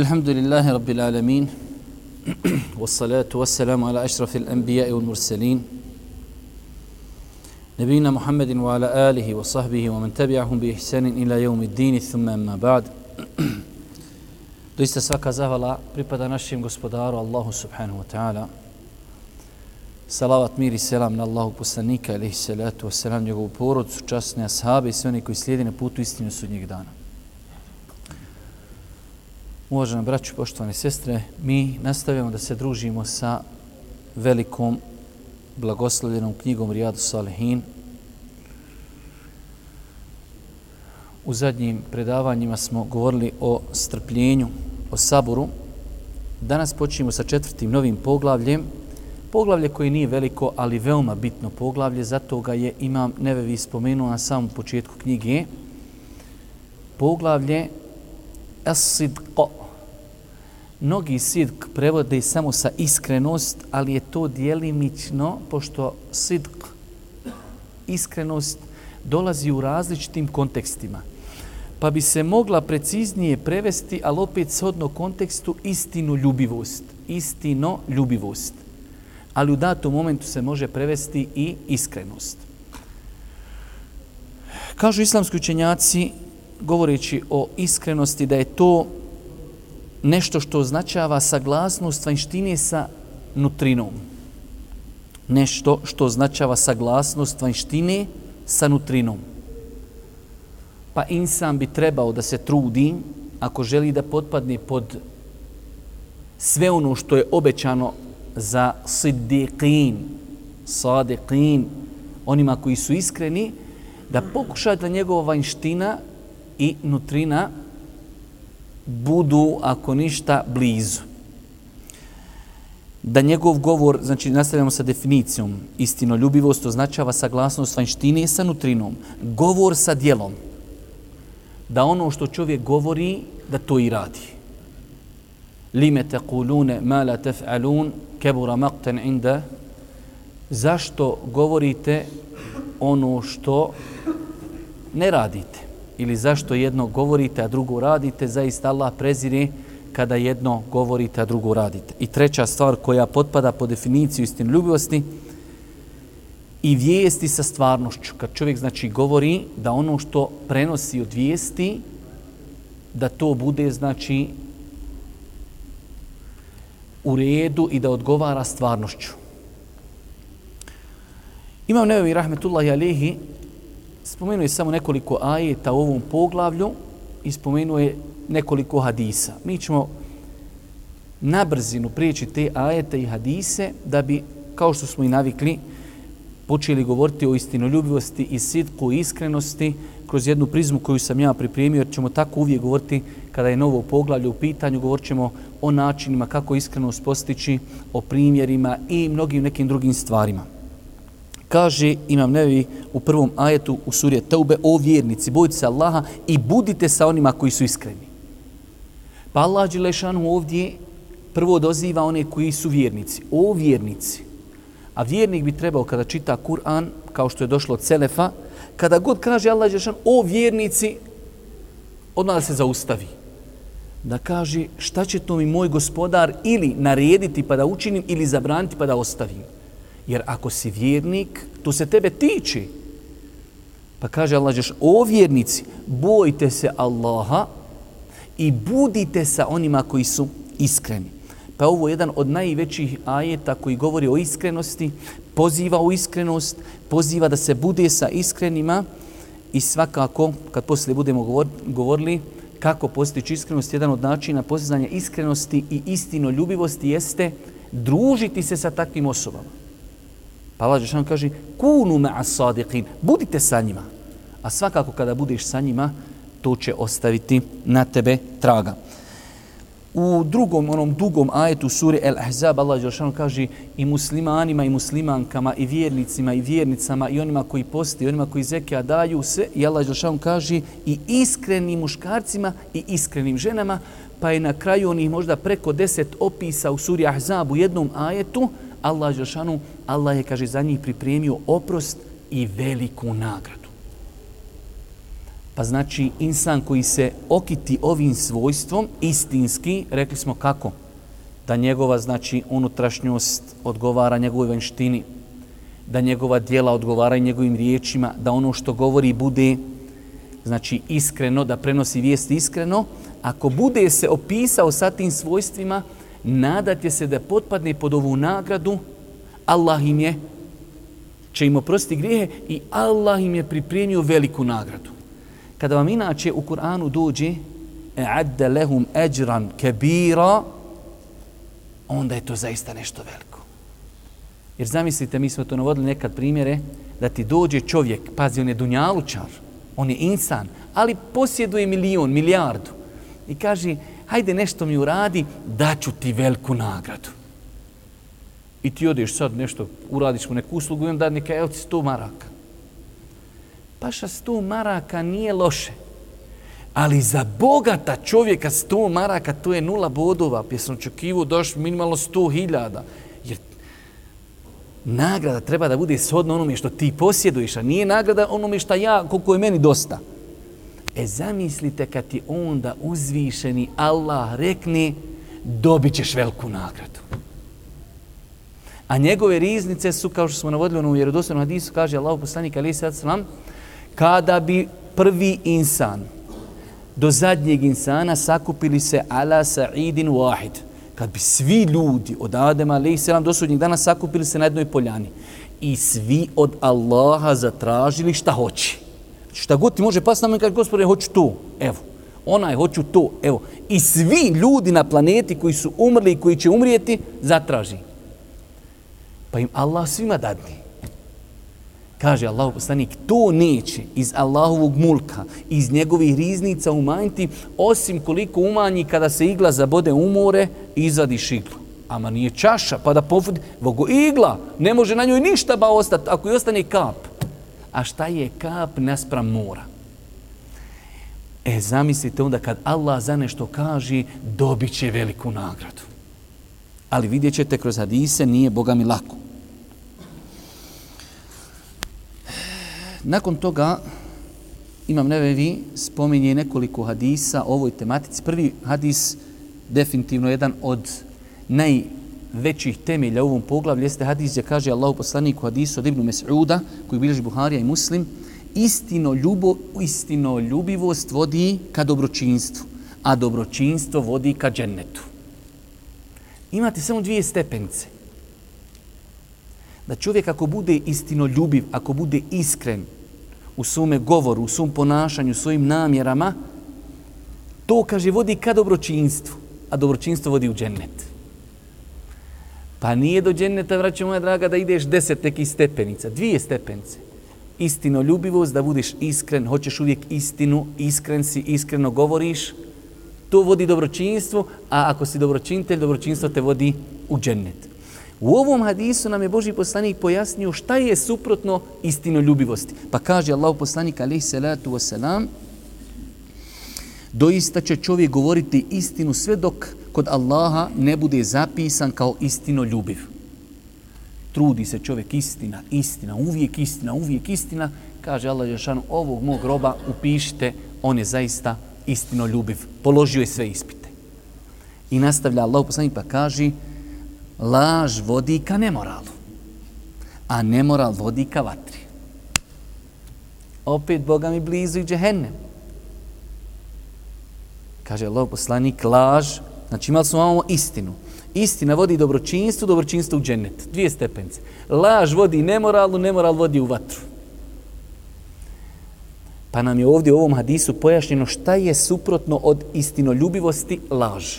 الحمد لله رب العالمين والصلاة والسلام على أشرف الأنبياء والمرسلين نبينا محمد وعلى آله وصحبه ومن تبعهم بإحسان إلى يوم الدين ثم أما بعد Doista svaka zahvala pripada našem gospodaru Allahu subhanahu wa ta'ala. Salavat, mir i selam na Allahu poslanika, ilaihi salatu wa salam, njegovu porodcu, časne ashabe i sve oni koji slijedi na putu istinu sudnjeg dana. Uvažena braću, poštovane sestre, mi nastavljamo da se družimo sa velikom blagoslovljenom knjigom Rijadu Salihin. U zadnjim predavanjima smo govorili o strpljenju, o saboru. Danas počinjemo sa četvrtim novim poglavljem. Poglavlje koje nije veliko, ali veoma bitno poglavlje, zato ga je Imam Nevevi spomenuo na samom početku knjige. Poglavlje As-Sidqa, Mnogi sidq prevode samo sa iskrenost, ali je to dijelimično, pošto sidq, iskrenost, dolazi u različitim kontekstima. Pa bi se mogla preciznije prevesti, ali opet shodno kontekstu, istinu ljubivost. Istino ljubivost. Ali u datom momentu se može prevesti i iskrenost. Kažu islamski učenjaci, govoreći o iskrenosti, da je to nešto što označava saglasnost vanštine sa nutrinom. Nešto što označava saglasnost vanštine sa nutrinom. Pa insan bi trebao da se trudi ako želi da potpadne pod sve ono što je obećano za siddiqin, sadiqin, onima koji su iskreni, da pokuša da njegova vanština i nutrina budu, ako ništa, blizu. Da njegov govor, znači nastavljamo sa definicijom, istinoljubivost označava saglasnost vanštine sa nutrinom. Govor sa dijelom. Da ono što čovjek govori, da to i radi. Lime te kulune ma la tef'alun kebura makten inda. Zašto govorite ono što ne radite? Ili zašto jedno govorite, a drugo radite, zaista Allah prezire kada jedno govorite, a drugo radite. I treća stvar koja potpada po definiciju istinoljubivosti i vijesti sa stvarnošću. Kad čovjek znači govori da ono što prenosi od vijesti, da to bude znači u redu i da odgovara stvarnošću. Imam nevi rahmetullahi alihi spomenuo je samo nekoliko ajeta u ovom poglavlju i spomenuo je nekoliko hadisa. Mi ćemo na brzinu prijeći te ajete i hadise da bi, kao što smo i navikli, počeli govoriti o istinoljubivosti i sitku i iskrenosti kroz jednu prizmu koju sam ja pripremio, jer ćemo tako uvijek govoriti kada je novo poglavlje u pitanju, govorit ćemo o načinima kako iskrenost postići, o primjerima i mnogim nekim drugim stvarima kaže Imam Nevi u prvom ajetu u surje Taube o vjernici, bojite se Allaha i budite sa onima koji su iskreni. Pa Allah Đelešanu ovdje prvo doziva one koji su vjernici. O vjernici. A vjernik bi trebao kada čita Kur'an, kao što je došlo od Selefa, kada god kaže Allah Đelešanu o vjernici, odmah da se zaustavi. Da kaže šta će to mi moj gospodar ili narediti pa da učinim ili zabraniti pa da ostavim. Jer ako si vjernik, to se tebe tiče. Pa kaže Allah, žeš, o vjernici, bojte se Allaha i budite sa onima koji su iskreni. Pa ovo je jedan od najvećih ajeta koji govori o iskrenosti, poziva u iskrenost, poziva da se bude sa iskrenima i svakako, kad poslije budemo govorili kako postići iskrenost, jedan od načina postizanja iskrenosti i istino ljubivosti jeste družiti se sa takvim osobama. Pa Allah Žešan kaže, kunu ma'a sadiqin, budite sa njima. A svakako kada budeš sa njima, to će ostaviti na tebe traga. U drugom, onom dugom ajetu suri El Ahzab, Allah Đelšanu kaže i muslimanima i muslimankama i vjernicima i vjernicama i onima koji posti, onima koji zekija daju sve. i Allah Đelšanu kaže i iskrenim muškarcima i iskrenim ženama, pa je na kraju onih možda preko deset opisa u suri Ahzab u jednom ajetu, Allah Žešanu, Allah je, kaže, za njih pripremio oprost i veliku nagradu. Pa znači insan koji se okiti ovim svojstvom, istinski, rekli smo kako? Da njegova znači unutrašnjost odgovara njegovoj vanštini, da njegova dijela odgovara njegovim riječima, da ono što govori bude znači iskreno, da prenosi vijest iskreno, ako bude se opisao sa tim svojstvima, nadate se da potpadne pod ovu nagradu, Allah im je, će im oprostiti grijehe i Allah im je pripremio veliku nagradu. Kada vam inače u Kur'anu dođe e'adde lehum eđran kebira, onda je to zaista nešto veliko. Jer zamislite, mi smo to navodili nekad primjere, da ti dođe čovjek, pazi, on je dunjalučar, on je insan, ali posjeduje milion, milijardu. I kaže, hajde nešto mi uradi, daću ti veliku nagradu. I ti odeš sad nešto, uradiš mu neku uslugu i on dadne kao, evo ti sto maraka. Paša sto maraka nije loše. Ali za bogata čovjeka sto maraka, to je nula bodova. jer sam očekivo doš minimalno sto hiljada. Jer nagrada treba da bude shodno onome što ti posjeduješ, a nije nagrada onome što ja, koliko je meni dosta. E zamislite kad ti onda uzvišeni Allah rekne dobit ćeš veliku nagradu. A njegove riznice su, kao što smo navodili u vjerodostojnom hadisu, kaže Allah poslanik alaih sallam, kada bi prvi insan do zadnjeg insana sakupili se ala sa'idin wahid, kad bi svi ljudi od Adema alaih sallam do sudnjeg dana sakupili se na jednoj poljani i svi od Allaha zatražili šta hoće. Šta god ti može pasati na mene, kaže gospodine, hoću to, evo. Onaj, hoću to, evo. I svi ljudi na planeti koji su umrli i koji će umrijeti, zatraži. Pa im Allah svima dadni. Kaže Allah poslanik, to neće iz Allahovog mulka, iz njegovih riznica umanjiti, osim koliko umanji kada se igla zabode u more i izvadiš iglu. Ama nije čaša, pa da pofudi, vogo igla, ne može na njoj ništa ba ostati, ako i ostane kap. A šta je kap naspram mora? E, zamislite onda kad Allah za nešto kaže, dobit će veliku nagradu. Ali vidjet ćete kroz hadise, nije Boga mi lako. Nakon toga imam nevevi spominje nekoliko hadisa o ovoj tematici. Prvi hadis definitivno jedan od naj većih temelja u ovom poglavlju jeste hadis gdje kaže Allahu poslanik u hadisu od Ibnu Mes'uda koji bilježi Buharija i Muslim istino, ljubo, istino ljubivost vodi ka dobročinstvu, a dobročinstvo vodi ka džennetu. Imate samo dvije stepence da čovjek ako bude istino ljubiv, ako bude iskren u svome govoru, u svom ponašanju, u svojim namjerama, to, kaže, vodi ka dobročinstvu, a dobročinstvo vodi u džennet. Pa nije do dženneta, vraću moja draga, da ideš deset nekih stepenica, dvije stepenice. Istino ljubivost, da budeš iskren, hoćeš uvijek istinu, iskren si, iskreno govoriš, to vodi dobročinstvo, a ako si dobročinitelj, dobročinstvo te vodi u džennet. U ovom hadisu nam je Boži poslanik pojasnio šta je suprotno istinoljubivosti. Pa kaže Allah poslanik alaihi salatu wasalam, doista će čovjek govoriti istinu sve dok kod Allaha ne bude zapisan kao istino ljubiv. Trudi se čovjek istina, istina, uvijek istina, uvijek istina. Kaže Allah Ješanu, ovog mog roba upišite, on je zaista istino ljubiv. Položio je sve ispite. I nastavlja Allah poslanik pa kaže, laž vodi ka nemoralu, a nemoral vodi ka vatri. Opet Boga mi blizu i džehennem. Kaže Allah poslanik, laž, znači imali smo imamo istinu. Istina vodi dobročinstvu, dobročinstvo u džennet. Dvije stepence. Laž vodi nemoralu, nemoral vodi u vatru. Pa nam je ovdje u ovom hadisu pojašnjeno šta je suprotno od istinoljubivosti laž.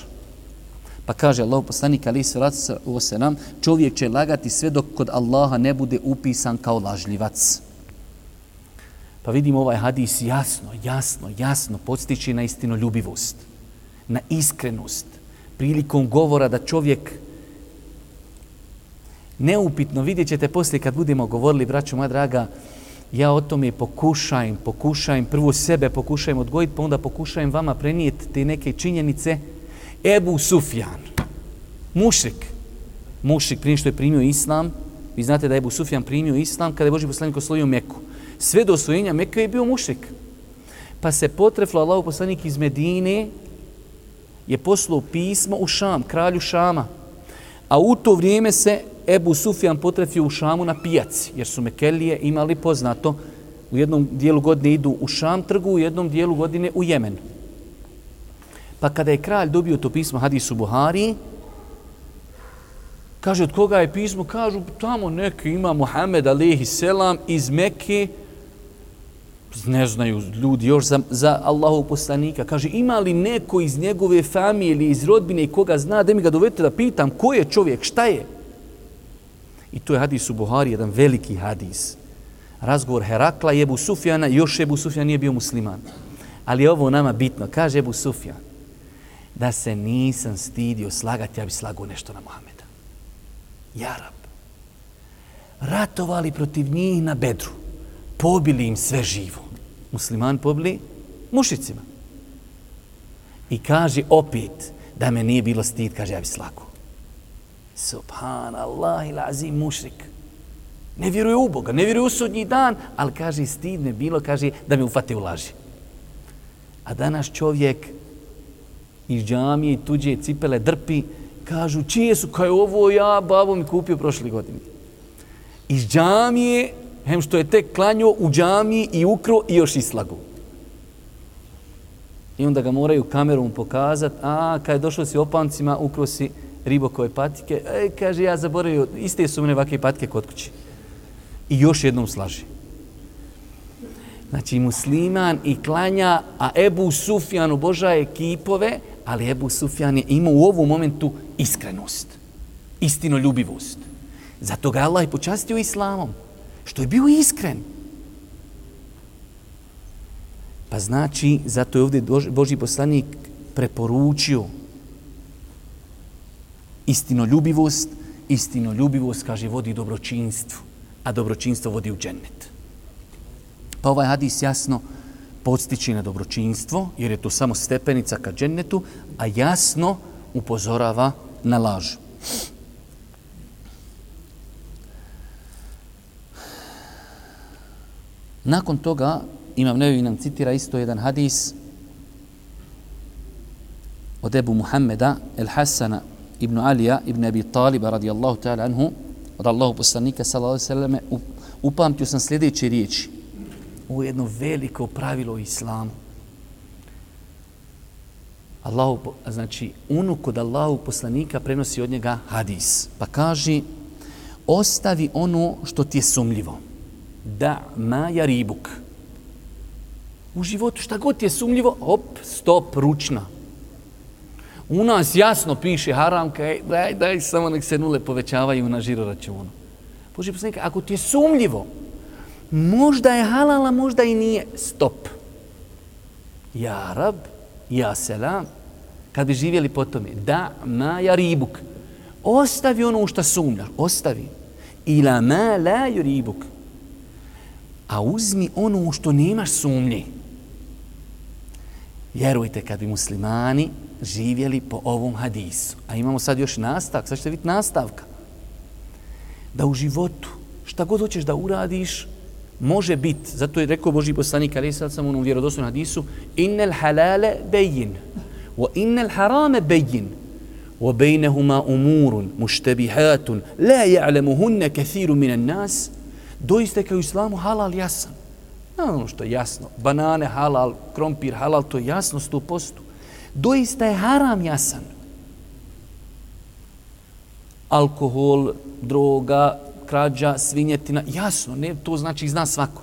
Pa kaže Allah poslanik ali se u nam, čovjek će lagati sve dok kod Allaha ne bude upisan kao lažljivac. Pa vidimo ovaj hadis jasno, jasno, jasno podstiče na istinoljubivost, na iskrenost, prilikom govora da čovjek neupitno, vidjet ćete poslije kad budemo govorili, braću moja draga, ja o tome pokušajem, pokušajem, prvo sebe pokušajem odgojiti, pa onda pokušajem vama prenijeti te neke činjenice, Ebu Sufjan, mušrik, mušrik prije što je primio islam, vi znate da je Ebu Sufjan primio islam kada je Boži poslanik osvojio Meku. Sve do osvojenja Meku je bio mušrik. Pa se potreflo Allah poslanik iz Medine je poslao pismo u Šam, kralju Šama. A u to vrijeme se Ebu Sufjan potrefio u Šamu na pijaci, jer su Mekelije imali poznato u jednom dijelu godine idu u Šam trgu, u jednom dijelu godine u Jemen. Pa kada je kralj dobio to pismo Hadisu Buhari, kaže od koga je pismo? Kažu tamo neki ima Muhammed alihi selam iz Mekke, ne znaju ljudi još za, za Allahov poslanika. Kaže, ima li neko iz njegove familije ili iz rodbine i koga zna, da mi ga dovedete da pitam ko je čovjek, šta je? I to je hadis u Buhari, jedan veliki hadis. Razgovor Herakla i Ebu Sufjana, još Ebu Sufjan nije bio musliman. Ali ovo nama bitno. Kaže Ebu Sufjan, da se nisam stidio slagati, ja bi slagao nešto na Mohameda. Jarab. Ratovali protiv njih na bedru. Pobili im sve živo. Musliman pobili mušicima. I kaže opet da me nije bilo stid, kaže ja bi slako. Subhanallah il azim mušrik. Ne vjeruje u Boga, ne vjeruje u sudnji dan, ali kaže stid me bilo, kaže da me ufate u laži. A danas čovjek iz džamije i tuđe cipele drpi, kažu čije su, kaj ovo ja, babo mi kupio prošle godine. Iz džamije, hem što je tek klanio u džamiji i ukro i još islagu. I onda ga moraju kamerom pokazati, a kad je došao si opancima, ukro si ribokove patike, e, kaže, ja zaboravio, iste su mene ovakve patike kod kući. I još jednom slaži. Znači, musliman i klanja, a Ebu Sufjan obožaje kipove, ali Ebu Sufjan je imao u ovom momentu iskrenost, istinoljubivost. Zato ga Allah je počastio islamom, što je bio iskren. Pa znači, zato je ovdje Boži poslanik preporučio istinoljubivost, istinoljubivost, kaže, vodi dobročinstvu, a dobročinstvo vodi u džennet. Pa ovaj hadis jasno podstiči na dobročinstvo, jer je to samo stepenica ka džennetu, a jasno upozorava na laž. Nakon toga, imam nevi nam citira isto jedan hadis od Ebu Muhammeda, El Hasana ibn Alija, ibn Abi Taliba, radijallahu ta'ala anhu, od Allahu poslanika, sallallahu sallam, upamtio sam sljedeće riječi. Ovo je jedno veliko pravilo islamu. Allahu, znači, unuk kod Allahu poslanika prenosi od njega hadis. Pa kaže, ostavi ono što ti je sumljivo. Da ma ja ribuk. U životu šta god ti je sumljivo, op, stop, ručna. U nas jasno piše haram, kaj, e, daj, daj, samo nek se nule povećavaju na žiro računu. Boži poslanika, ako ti je sumljivo, možda je halala, možda i nije, stop. Ja rab, ja selam, kad bi živjeli po tome, da ma ja ribuk, ostavi ono u šta sumljaš, ostavi. Ila ma la ju ribuk, a uzmi ono u što nemaš sumnje. Vjerujte, kad bi muslimani živjeli po ovom hadisu. A imamo sad još nastavak, sad ćete vidjeti nastavka. Da u životu, šta god hoćeš da uradiš, može biti, zato je rekao Boži poslanik, ali sad sam u onom vjerodostojnom hadisu, innel halale bejin, wa innel harame bejin, wa bejnehuma umurun, muštebihatun, la ja'lemuhunne kathiru minan nas, doiste kao islamu halal jasan. Ono što je jasno, banane halal, krompir halal, to je jasno, sto postu doista je haram jasan. Alkohol, droga, krađa, svinjetina, jasno, ne, to znači zna svako.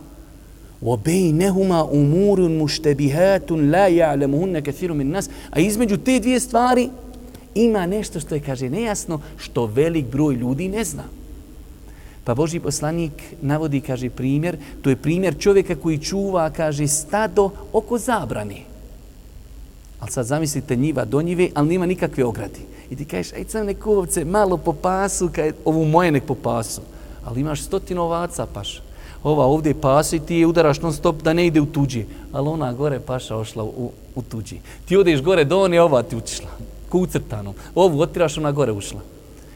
وَبَيْنَهُمَا أُمُورٌ مُشْتَبِهَاتٌ لَا يَعْلَمُهُنَّ كَثِيرٌ مِنْ نَاسِ A između te dvije stvari ima nešto što je, kaže, nejasno, što velik broj ljudi ne zna. Pa Boži poslanik navodi, kaže, primjer, to je primjer čovjeka koji čuva, kaže, stado oko zabrane. Ali sad zamislite njiva do njive, ali nima nikakve ogradi. I ti kažeš, aj sam neko ovce malo po pasu, kaj, ovu moje nek po pasu. Ali imaš stotinu ovaca paš. Ova ovdje pasu i ti je udaraš non stop da ne ide u tuđi. Ali ona gore paša ošla u, u tuđi. Ti odeš gore do one, ova ti utišla. Kucrtanom. Ovu otiraš, ona gore ušla.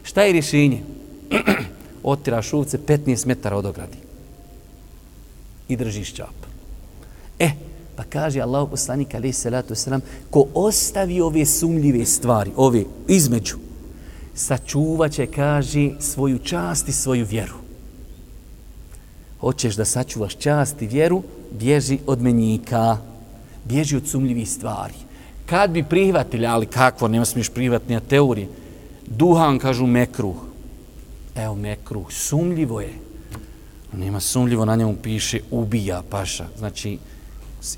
Šta je rješenje? otira šuvce 15 metara od ogradi. I držiš čap. E, Pa kaže Allah poslanik alaih salatu wasalam, ko ostavi ove sumljive stvari, ove između, sačuvaće, kaže, svoju čast i svoju vjeru. Hoćeš da sačuvaš čast i vjeru, bježi od menjika, bježi od sumljivih stvari. Kad bi prihvatili, ali kakvo, nema smiješ prihvatnija teorije, duhan, kažu, mekruh. Evo, mekruh, sumljivo je. Nema sumljivo, na njemu piše ubija paša. Znači,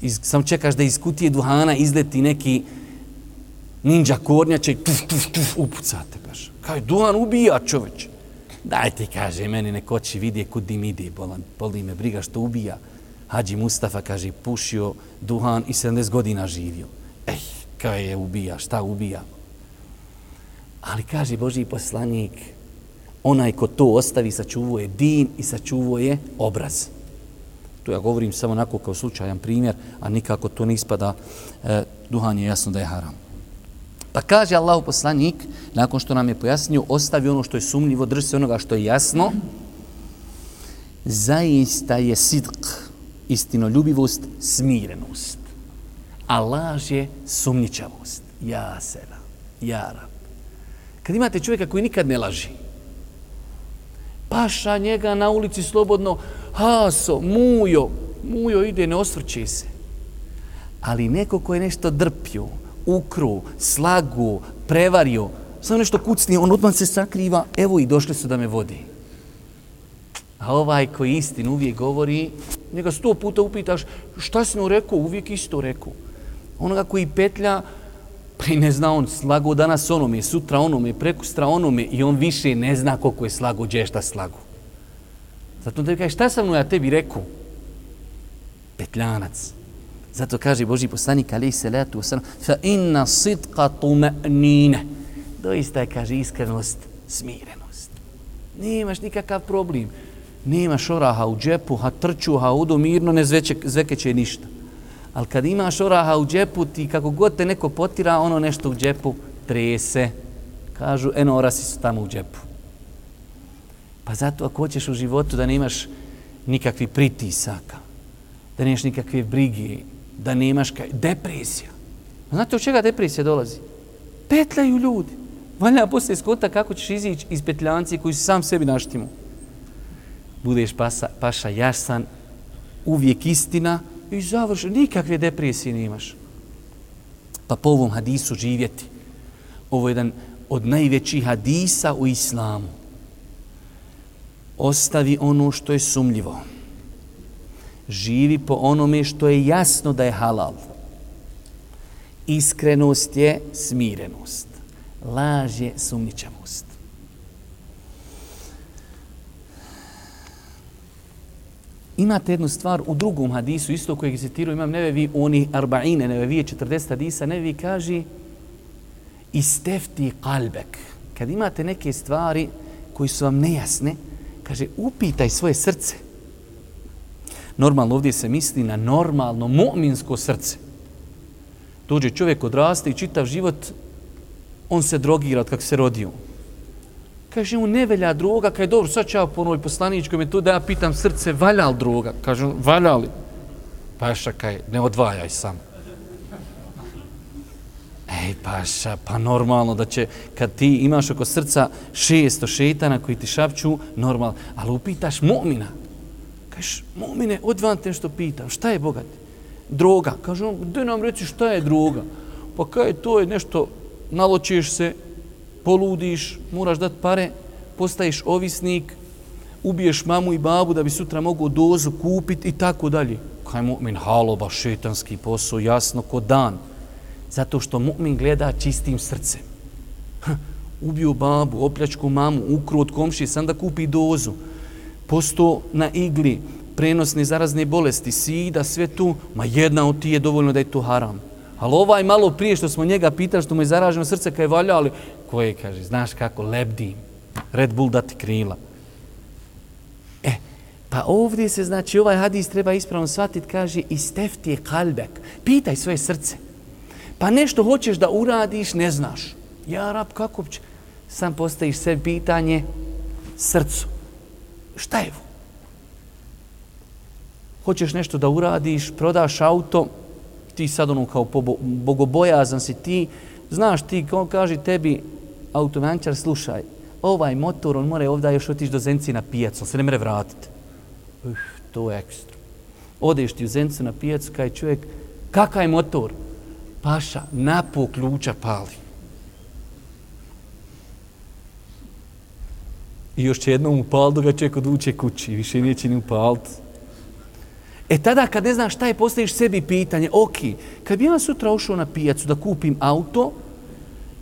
iz, sam čekaš da iz kutije duhana izleti neki ninja kornjače i tuf, tuf, tuf, upucate paša. Kaj, duhan ubija čoveč. Dajte, kaže, meni neko će vidje kud dim ide, bolan, boli me briga što ubija. Hadži Mustafa, kaže, pušio duhan i 70 godina živio. Ej, kaj je ubija, šta ubija? Ali kaže Boži poslanik, onaj ko to ostavi, sačuvuje din i sačuvuje obraz. To ja govorim samo onako kao slučajan primjer, a nikako to ne ispada, e, duhan je jasno da je haram. Pa kaže Allahu poslanik, nakon što nam je pojasnio, ostavi ono što je sumnjivo, drži se onoga što je jasno, zaista je sidq, istinoljubivost, smirenost. A laž je sumničavost. Ja sela, ja rab. Kad imate čovjeka koji nikad ne laži, paša njega na ulici slobodno, haso, mujo, mujo ide, ne osvrće se. Ali neko ko je nešto drpio, ukru, slagu, prevario, samo nešto kucni, on odmah se sakriva, evo i došli su da me vodi. A ovaj koji istinu uvijek govori, njega sto puta upitaš šta si mu rekao, uvijek isto rekao. Onoga koji petlja, pa i ne zna on, slago danas onome, sutra onome, prekustra onome i on više ne zna koliko je slago, gdje je šta slago. Zato tebi kaže, šta sam mu ja tebi rekao? Petljanac. Zato kaže Boži poslanik, ali se letu, fa inna sidqa tuma'nine. Doista je, kaže, iskrenost, smirenost. Nemaš nikakav problem. Nemaš oraha u džepu, ha trču, ha udu, mirno, ne zveće, zvekeće ništa. Ali kad imaš oraha u džepu, ti kako god te neko potira, ono nešto u džepu trese. Kažu, eno, orasi su tamo u džepu. Pa zato ako hoćeš u životu da nemaš nikakvi pritisaka, da nemaš nikakve brige, da nemaš kaj, depresija. Pa znate od čega depresija dolazi? Petljaju ljudi. Valja poslije skota kako ćeš izići iz petljanci koji su sam sebi naštimu. Budeš pasa, paša jasan, uvijek istina i završ, Nikakve depresije nemaš. Pa po ovom hadisu živjeti. Ovo je jedan od najvećih hadisa u islamu ostavi ono što je sumljivo. Živi po onome što je jasno da je halal. Iskrenost je smirenost. Laž je sumničavost. Imate jednu stvar u drugom hadisu, isto kojeg citirao imam nevevi, oni arbaine, nevevi 40 hadisa, nevevi kaže istefti kalbek. Kad imate neke stvari koji su vam nejasne, kaže, upitaj svoje srce. Normalno ovdje se misli na normalno mu'minsko srce. Dođe čovjek odraste i čitav život, on se drogira od kako se rodio. Kaže mu, ne velja droga, kaj dobro, sad ću ja po onoj poslaničkoj metodi da ja pitam srce, valja li droga? Kaže, valja li? Paša, kaj, ne odvajaj sam. Ej, paša, pa normalno da će, kad ti imaš oko srca 600 šetana koji ti šapću, normalno, ali upitaš momina. Kažeš, momine, odvan te što pitam, šta je bogat? Droga. Kaže on, gdje nam reci šta je droga? Pa kaj, to je nešto, naločiš se, poludiš, moraš dati pare, postaješ ovisnik, ubiješ mamu i babu da bi sutra mogu dozu kupiti i tako dalje. Kaj mu'min, haloba, šetanski posao, jasno ko dan. Zato što mu'min gleda čistim srcem. Ubio babu, opljačku mamu, ukru od komši, sam da kupi dozu. Posto na igli, prenosne zarazne bolesti, sida, sve tu, ma jedna od ti je dovoljno da je to haram. Ali ovaj malo prije što smo njega pitali, što mu je zaraženo srce, kaj valja, ali koje kaže, znaš kako, lebdi, Red Bull dati krila. E, pa ovdje se, znači, ovaj hadis treba ispravno shvatiti, kaže, istefti je kalbek, pitaj svoje srce. Pa nešto hoćeš da uradiš, ne znaš. Ja, rab, kako će? Sam postaviš sve pitanje srcu. Šta je? Hoćeš nešto da uradiš, prodaš auto, ti sad ono kao bogobojazan si ti, znaš ti, on kaže tebi automančar, slušaj, ovaj motor, on mora ovdje još otići do Zenci na pijacu, on se ne mre vratiti. Uf, to je ekstra. Odeš ti u Zencu na pijacu, kaj čovjek, kakav je motor? Paša, napo ključa pali. I još će jednom upali dok ga čovjek odvuče kući. Više neće ni upaliti. E tada kad ne znaš šta je, postaviš sebi pitanje, ok, kad bi ja sutra ušao na pijacu da kupim auto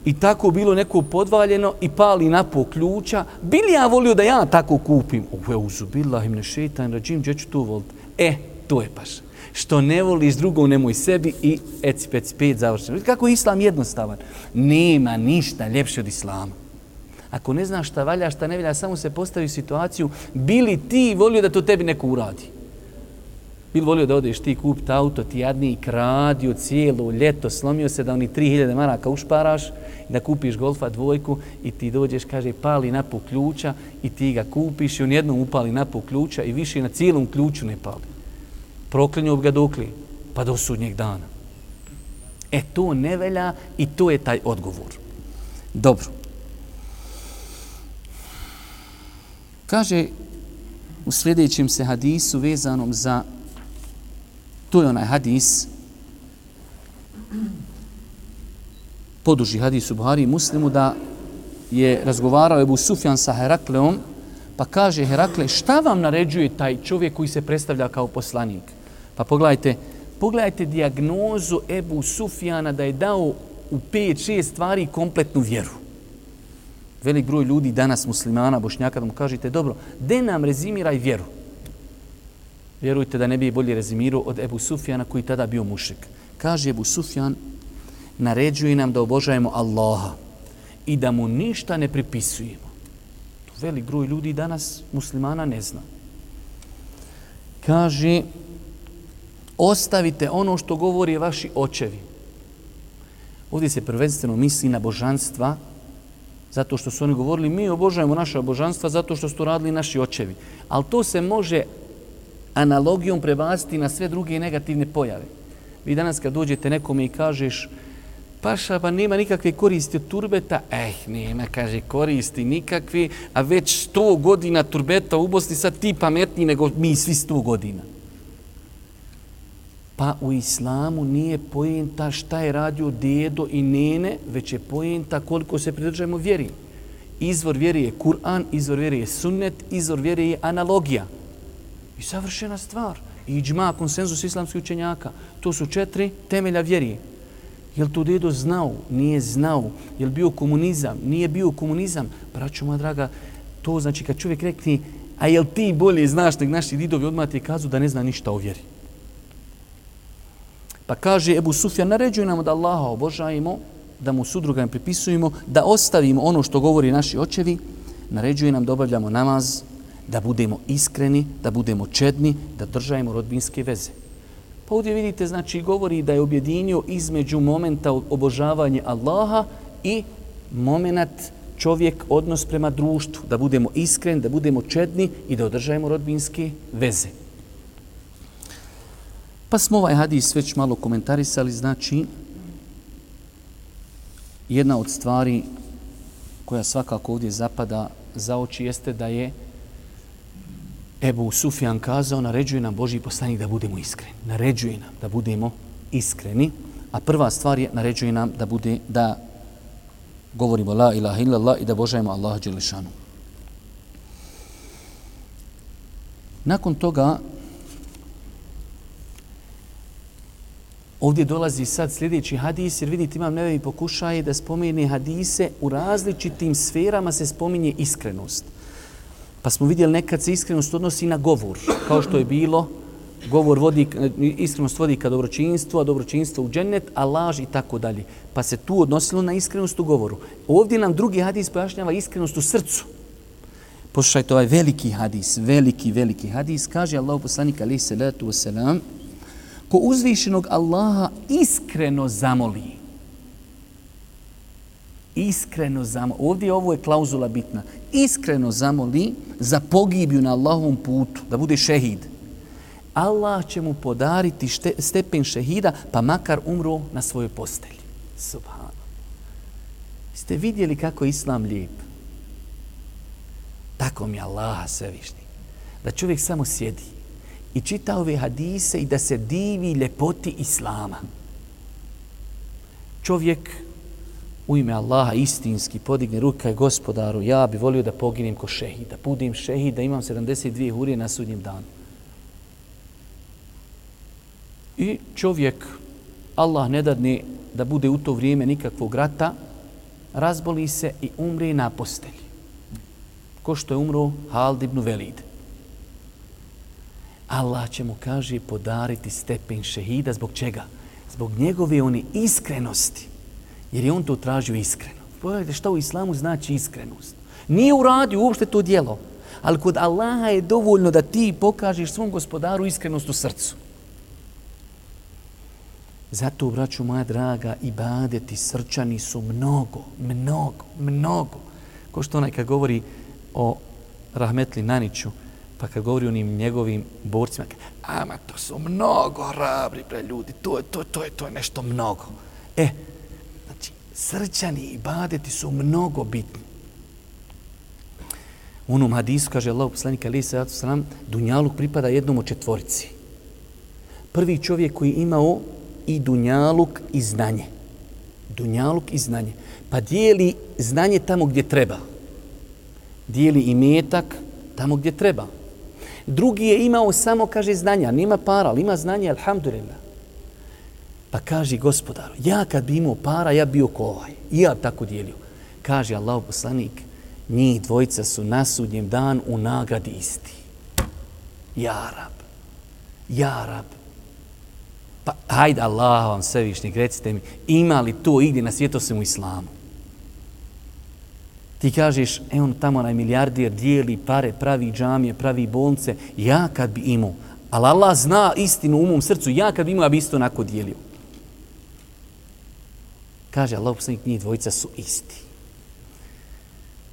i tako bilo neko podvaljeno i pali na po ključa, bi li ja volio da ja tako kupim? Uve, uzubillah im ne šetan, rađim, gdje ću to voliti? E, to je baš. Što ne voliš drugog, nemoj sebi i eci, peci, pet, završeno. Kako je islam jednostavan? Nema ništa ljepše od islama. Ako ne znaš šta valja, šta ne valja, samo se postavi situaciju, bili ti volio da to tebi neko uradi? Bil volio da odeš ti kupiti auto, ti jadni i kradio cijelo ljeto, slomio se da oni 3000 maraka ušparaš i da kupiš golfa dvojku i ti dođeš, kaže, pali na pol ključa i ti ga kupiš i on jednom upali na pol ključa i više na cijelom ključu ne pali. Proklinju ga dokli, pa do sudnjeg dana. E to ne velja i to je taj odgovor. Dobro. Kaže u sljedećem se hadisu vezanom za to je onaj hadis. Poduži hadis u Buhari muslimu da je razgovarao Ebu Sufjan sa Herakleom pa kaže Herakle šta vam naređuje taj čovjek koji se predstavlja kao poslanik? Pa pogledajte pogledajte dijagnozu Ebu Sufjana da je dao u 5-6 stvari kompletnu vjeru. Velik broj ljudi danas muslimana, bošnjaka, da mu kažete, dobro, de nam rezimiraj vjeru. Vjerujte da ne bi bolje rezimirao od Ebu Sufjana koji tada bio mušik. Kaže Ebu Sufjan, naređuje nam da obožajemo Allaha i da mu ništa ne pripisujemo. To velik broj ljudi danas muslimana ne zna. Kaže, ostavite ono što govori vaši očevi. Ovdje se prvenstveno misli na božanstva zato što su oni govorili mi obožajemo naše božanstva zato što su to radili naši očevi. Ali to se može analogijom prebaciti na sve druge negativne pojave. Vi danas kad dođete nekome i kažeš paša, pa nema nikakve koristi od turbeta, eh, nema, kaže, koristi nikakve, a već sto godina turbeta u Bosni sad ti pametniji nego mi svi sto godina. Pa u islamu nije pojenta šta je radio dedo i nene, već je pojenta koliko se pridržajemo vjeri. Izvor vjeri je Kur'an, izvor vjeri je sunnet, izvor vjeri je analogija. I savršena stvar. I džma, konsenzus islamskih učenjaka. To su četiri temelja vjeri. Jel to dedo znao? Nije znao. Jel bio komunizam? Nije bio komunizam. Braćo moja draga, to znači kad čovjek rekne, a jel ti bolje znaš nek naši didovi odmah ti kazu da ne zna ništa o vjeri. Pa kaže Ebu Sufjan, naređuje nam da Allaha obožajemo, da mu sudrugan pripisujemo, da ostavimo ono što govori naši očevi, naređuje nam da obavljamo namaz, da budemo iskreni, da budemo čedni, da držajemo rodbinske veze. Pa ovdje vidite, znači, govori da je objedinio između momenta obožavanja Allaha i moment čovjek odnos prema društvu, da budemo iskreni, da budemo čedni i da održajemo rodbinske veze. Pa smo ovaj hadis već malo komentarisali, znači jedna od stvari koja svakako ovdje zapada za oči jeste da je Ebu Sufjan kazao, naređuje nam Boži poslanik da budemo iskreni. Naređuje nam da budemo iskreni. A prva stvar je naređuje nam da bude da govorimo la ilaha illallah i da božajemo Allaha Đelešanu. Nakon toga Ovdje dolazi sad sljedeći hadis, jer vidite, imam nevevi pokušaje da spomeni hadise, u različitim sferama se spominje iskrenost. Pa smo vidjeli nekad se iskrenost odnosi na govor, kao što je bilo, govor vodi, iskrenost vodi ka dobročinstvu, a dobročinstvo u džennet, a laž i tako dalje. Pa se tu odnosilo na iskrenost u govoru. Ovdje nam drugi hadis pojašnjava iskrenost u srcu. Poslušajte ovaj veliki hadis, veliki, veliki hadis. Kaže Allah poslanik alaih salatu wasalam, ko uzvišenog Allaha iskreno zamoli. Iskreno zamoli. Ovdje ovo je klauzula bitna. Iskreno zamoli za pogibiju na Allahovom putu, da bude šehid. Allah će mu podariti šte, stepen šehida, pa makar umro na svojoj postelji. Subhano. Ste vidjeli kako je Islam lijep? Tako mi Allah svevišnji. Da čovjek samo sjedi i čita ove hadise i da se divi ljepoti Islama. Čovjek u ime Allaha istinski podigne ruka i gospodaru, ja bi volio da poginem ko šehid, da budim šehid, da imam 72 hurije na sudnjem danu. I čovjek, Allah ne dadne da bude u to vrijeme nikakvog rata, razboli se i umri na postelji. Ko što je umro Hald ibn Velid. Allah će mu, kaže, podariti stepen šehida. Zbog čega? Zbog njegove oni iskrenosti. Jer je on to tražio iskreno. Pogledajte šta u islamu znači iskrenost. Nije uradio uopšte to dijelo. Ali kod Allaha je dovoljno da ti pokažeš svom gospodaru iskrenost u srcu. Zato, braću moja draga, ibadeti srčani su mnogo, mnogo, mnogo. Ko što onaj kad govori o Rahmetli Naniću, pa kad govori o njegovim borcima, ama to su mnogo hrabri bre ljudi, to je, to, to je, to je nešto mnogo. E, eh, srčani ibadeti su mnogo bitni. U onom hadisu kaže Allah poslanik Ali se sram, Dunjaluk pripada jednom od četvorici. Prvi čovjek koji imao i dunjaluk i znanje. Dunjaluk i znanje. Pa dijeli znanje tamo gdje treba. Dijeli i metak tamo gdje treba. Drugi je imao samo, kaže, znanja. Nima para, ali ima znanje, alhamdulillah. Pa kaže gospodaru, ja kad bi imao para, ja bio ko ovaj. I ja tako dijelio. Kaže Allah poslanik, njih dvojica su na sudnjem dan u nagradi isti. Ja rab. Ja rab. Pa hajde Allah vam svevišnjeg, recite mi, ima li to igdje na svijetu u islamu? Ti kažeš, e on tamo onaj milijardir dijeli pare, pravi džamije, pravi bolnice, ja kad bi imao, ali Allah zna istinu u mom srcu, ja kad bi imao, ja bi isto onako dijelio. Kaže Allah, poslanik, njih dvojica su isti.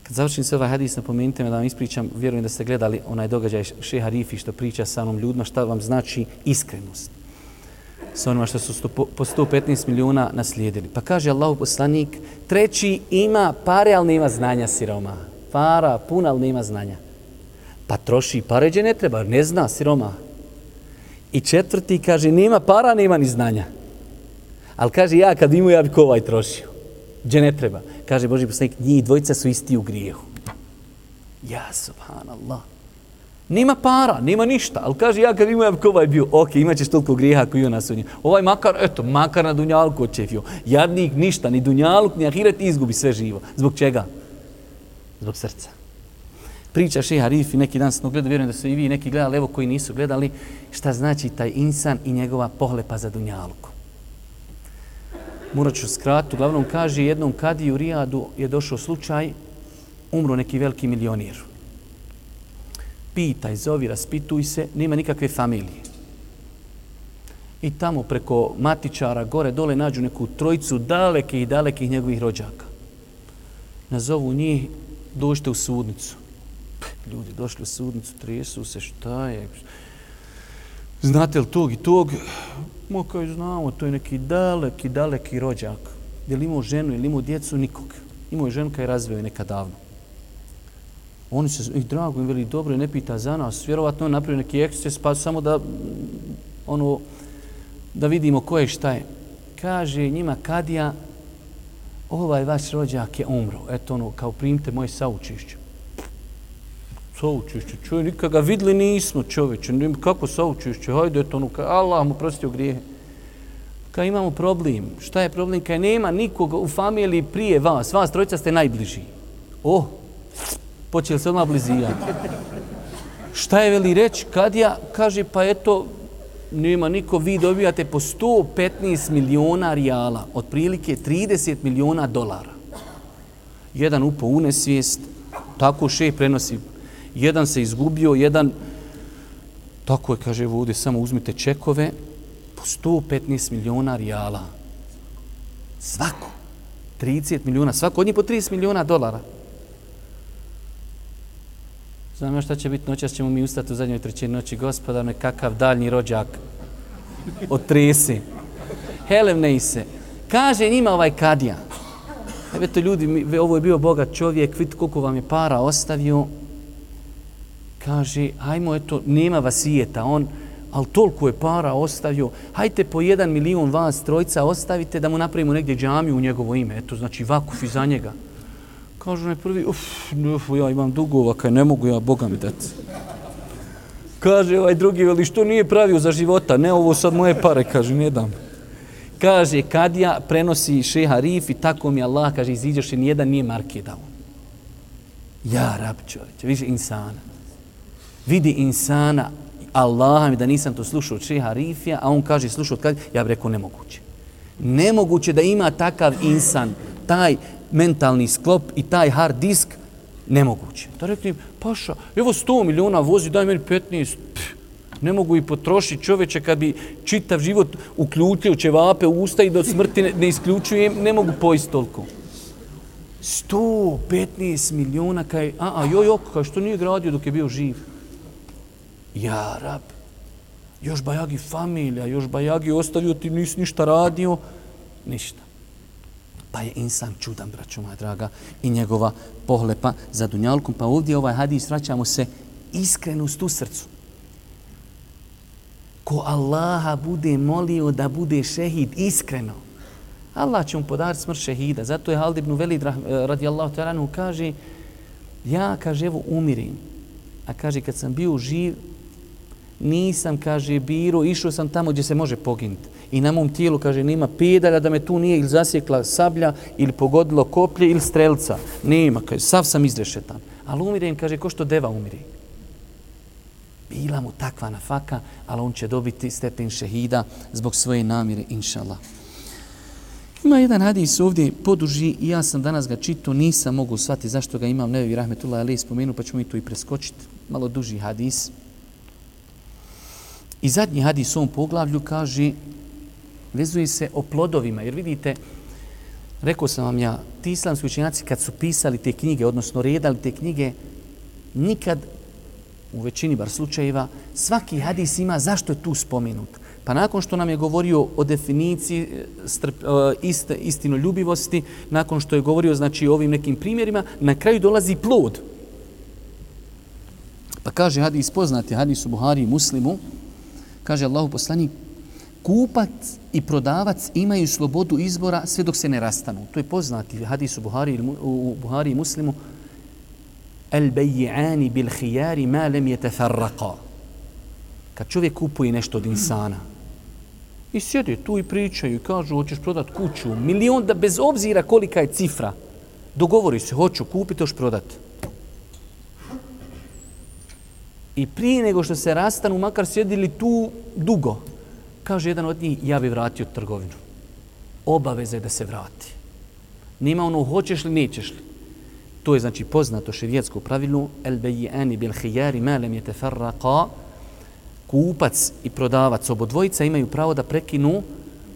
Kad završim se ovaj hadis, napomenite me da vam ispričam, vjerujem da ste gledali onaj događaj šeha Rifi što priča sa onom ljudima, šta vam znači iskrenost sa onima što su po 115 milijuna naslijedili. Pa kaže Allahu poslanik, treći ima pare, ali nema znanja siroma. Para, puna, ali nema znanja. Pa troši pare, gdje ne treba, ne zna siroma. I četvrti kaže, nema para, nema ni znanja. Ali kaže, ja kad imam, ja bih ko ovaj trošio. Gdje ne treba. Kaže Boži poslanik, njih dvojica su isti u grijehu. Ja, subhanallah. Nema para, nema ništa, ali kaže ja kad imam ko ovaj bio, ok, imaćeš toliko grijeha koji ona na. Ovaj makar, eto, makar na dunjalku očefio. Jadnik ništa, ni dunjaluk, ni ahiret izgubi sve živo. Zbog čega? Zbog srca. Priča šeha Rifi, neki dan smo gledali, vjerujem da su i vi neki gledali, evo koji nisu gledali, šta znači taj insan i njegova pohlepa za dunjalku. Morat ću skratu, uglavnom kaže jednom kadiju Rijadu je došao slučaj, umro neki veliki milionir pitaj, zovi, raspituj se, nema nikakve familije. I tamo preko matičara, gore, dole, nađu neku trojicu daleke i dalekih njegovih rođaka. Nazovu njih, dođite u sudnicu. Ljudi došli u sudnicu, tresu se, šta je? Znate li tog i tog? Mo kao znamo, to je neki daleki, daleki rođak. Je li imao ženu, je li imao djecu? Nikog. Imao je ženka i razveo je razveo nekad davno. Oni se, ih drago im veli, dobro, ne pita za nas. Vjerovatno on napravio neki eksces, pa samo da, ono, da vidimo ko je šta je. Kaže njima Kadija, ovaj vaš rođak je umro. Eto ono, kao primite moje saučišće saučešće, čovjek, nikada ga vidli nismo čovječe. Kako saučešće, Hajde, eto ono, ka, Allah mu prostio grijehe. Kad imamo problem. Šta je problem? Kad nema nikoga u familiji prije vas. Vas trojica ste najbliži. Oh, počeli se odmah blizijati. Šta je veli reći? Kad ja kaže, pa eto, nema niko, vi dobijate po 115 miliona rijala, otprilike 30 miliona dolara. Jedan upo unesvijest, tako še prenosi. Jedan se izgubio, jedan, tako je, kaže, Vudi, samo uzmite čekove, po 115 miliona rijala. Svako. 30 miliona, svako od njih po 30 miliona dolara. Znam šta će biti noćas, ćemo mi ustati u zadnjoj trećini noći, gospodar, nekakav daljni rođak od tresi. Helem ne se. Kaže njima ovaj kadija. Evo to ljudi, ovo je bio bogat čovjek, vidite koliko vam je para ostavio. Kaže, hajmo, eto, nema vasijeta, on, ali toliko je para ostavio, hajte po jedan milion vas trojca ostavite da mu napravimo negdje džamiju u njegovo ime, eto, znači vakuf iza njega. Kažu onaj prvi, uf, uf, ja imam dugova, kaj ne mogu ja Boga mi dati. Kaže ovaj drugi, veli što nije pravio za života, ne ovo sad moje pare, kaže, ne dam. Kaže, kad ja prenosi šeha Rif i tako mi Allah, kaže, iziđeš i nijedan nije marke dao. Ja, rab čovječe, više insana. Vidi insana, Allaha mi da nisam to slušao od šeha Rifija, a on kaže, slušao od kad, ja bih rekao, nemoguće. Nemoguće da ima takav insan, taj mentalni sklop i taj hard disk, nemoguće. To rekli, paša, evo 100 miliona vozi, daj meni 15, Pff, ne mogu i potrošiti čoveče kad bi čitav život uključio ćevape u usta i do smrti ne, ne isključujem, ne mogu pojesti toliko. 115 miliona, kaj, a, a joj, joj, kaj, što nije gradio dok je bio živ? Ja, rab, još bajagi familija, još bajagi ostavio ti, nisi ništa radio, ništa. Pa je insan čudan, braćo moja draga, i njegova pohlepa za dunjalkom. Pa ovdje ovaj hadis vraćamo se iskrenost u srcu. Ko Allaha bude molio da bude šehid iskreno, Allah će mu podariti smrt šehida. Zato je Halid ibn Velid eh, radijallahu ta'ala kaže ja, kaže, evo umirim. A kaže, kad sam bio živ, nisam, kaže, biro, išao sam tamo gdje se može poginuti. I na mom tijelu, kaže, nima pedalja da me tu nije ili zasjekla sablja ili pogodilo koplje ili strelca. Nema, kaže, sav sam izrešetan. Ali umirem, kaže, ko što deva umiri. Bila mu takva nafaka, ali on će dobiti stepen šehida zbog svoje namire, inša Ima jedan hadis ovdje poduži i ja sam danas ga čito, nisam mogu shvatiti zašto ga imam, nevi rahmetullah ali spomenu, pa ćemo mi tu i preskočiti. Malo duži hadis. I zadnji hadis u ovom poglavlju kaže, vezuje se o plodovima, jer vidite, rekao sam vam ja, ti islamski učenjaci kad su pisali te knjige, odnosno redali te knjige, nikad, u većini bar slučajeva, svaki hadis ima zašto je tu spomenut. Pa nakon što nam je govorio o definiciji e, strp, e, ist, istinoljubivosti, nakon što je govorio znači, o ovim nekim primjerima, na kraju dolazi plod. Pa kaže hadis poznati, hadis u Buhari i Muslimu, kaže Allahu poslanik, kupac i prodavac imaju slobodu izbora sve dok se ne rastanu. To je poznati hadis u Buhari, u Buhari i Muslimu. El bejji'ani bil hijari ma lem je tefarraqa. Kad čovjek kupuje nešto od insana i sjede tu i pričaju i kažu hoćeš prodat kuću, milion da bez obzira kolika je cifra, dogovori se, hoću kupiti, hoću prodati I prije nego što se rastanu, makar sjedili tu dugo, kaže jedan od njih, ja bi vratio trgovinu. Obaveza je da se vrati. Nima ono, hoćeš li, nećeš li. To je znači poznato širijetsko pravilno, el bejani bil hijari malem je tefarraqa, kupac i prodavac obodvojica imaju pravo da prekinu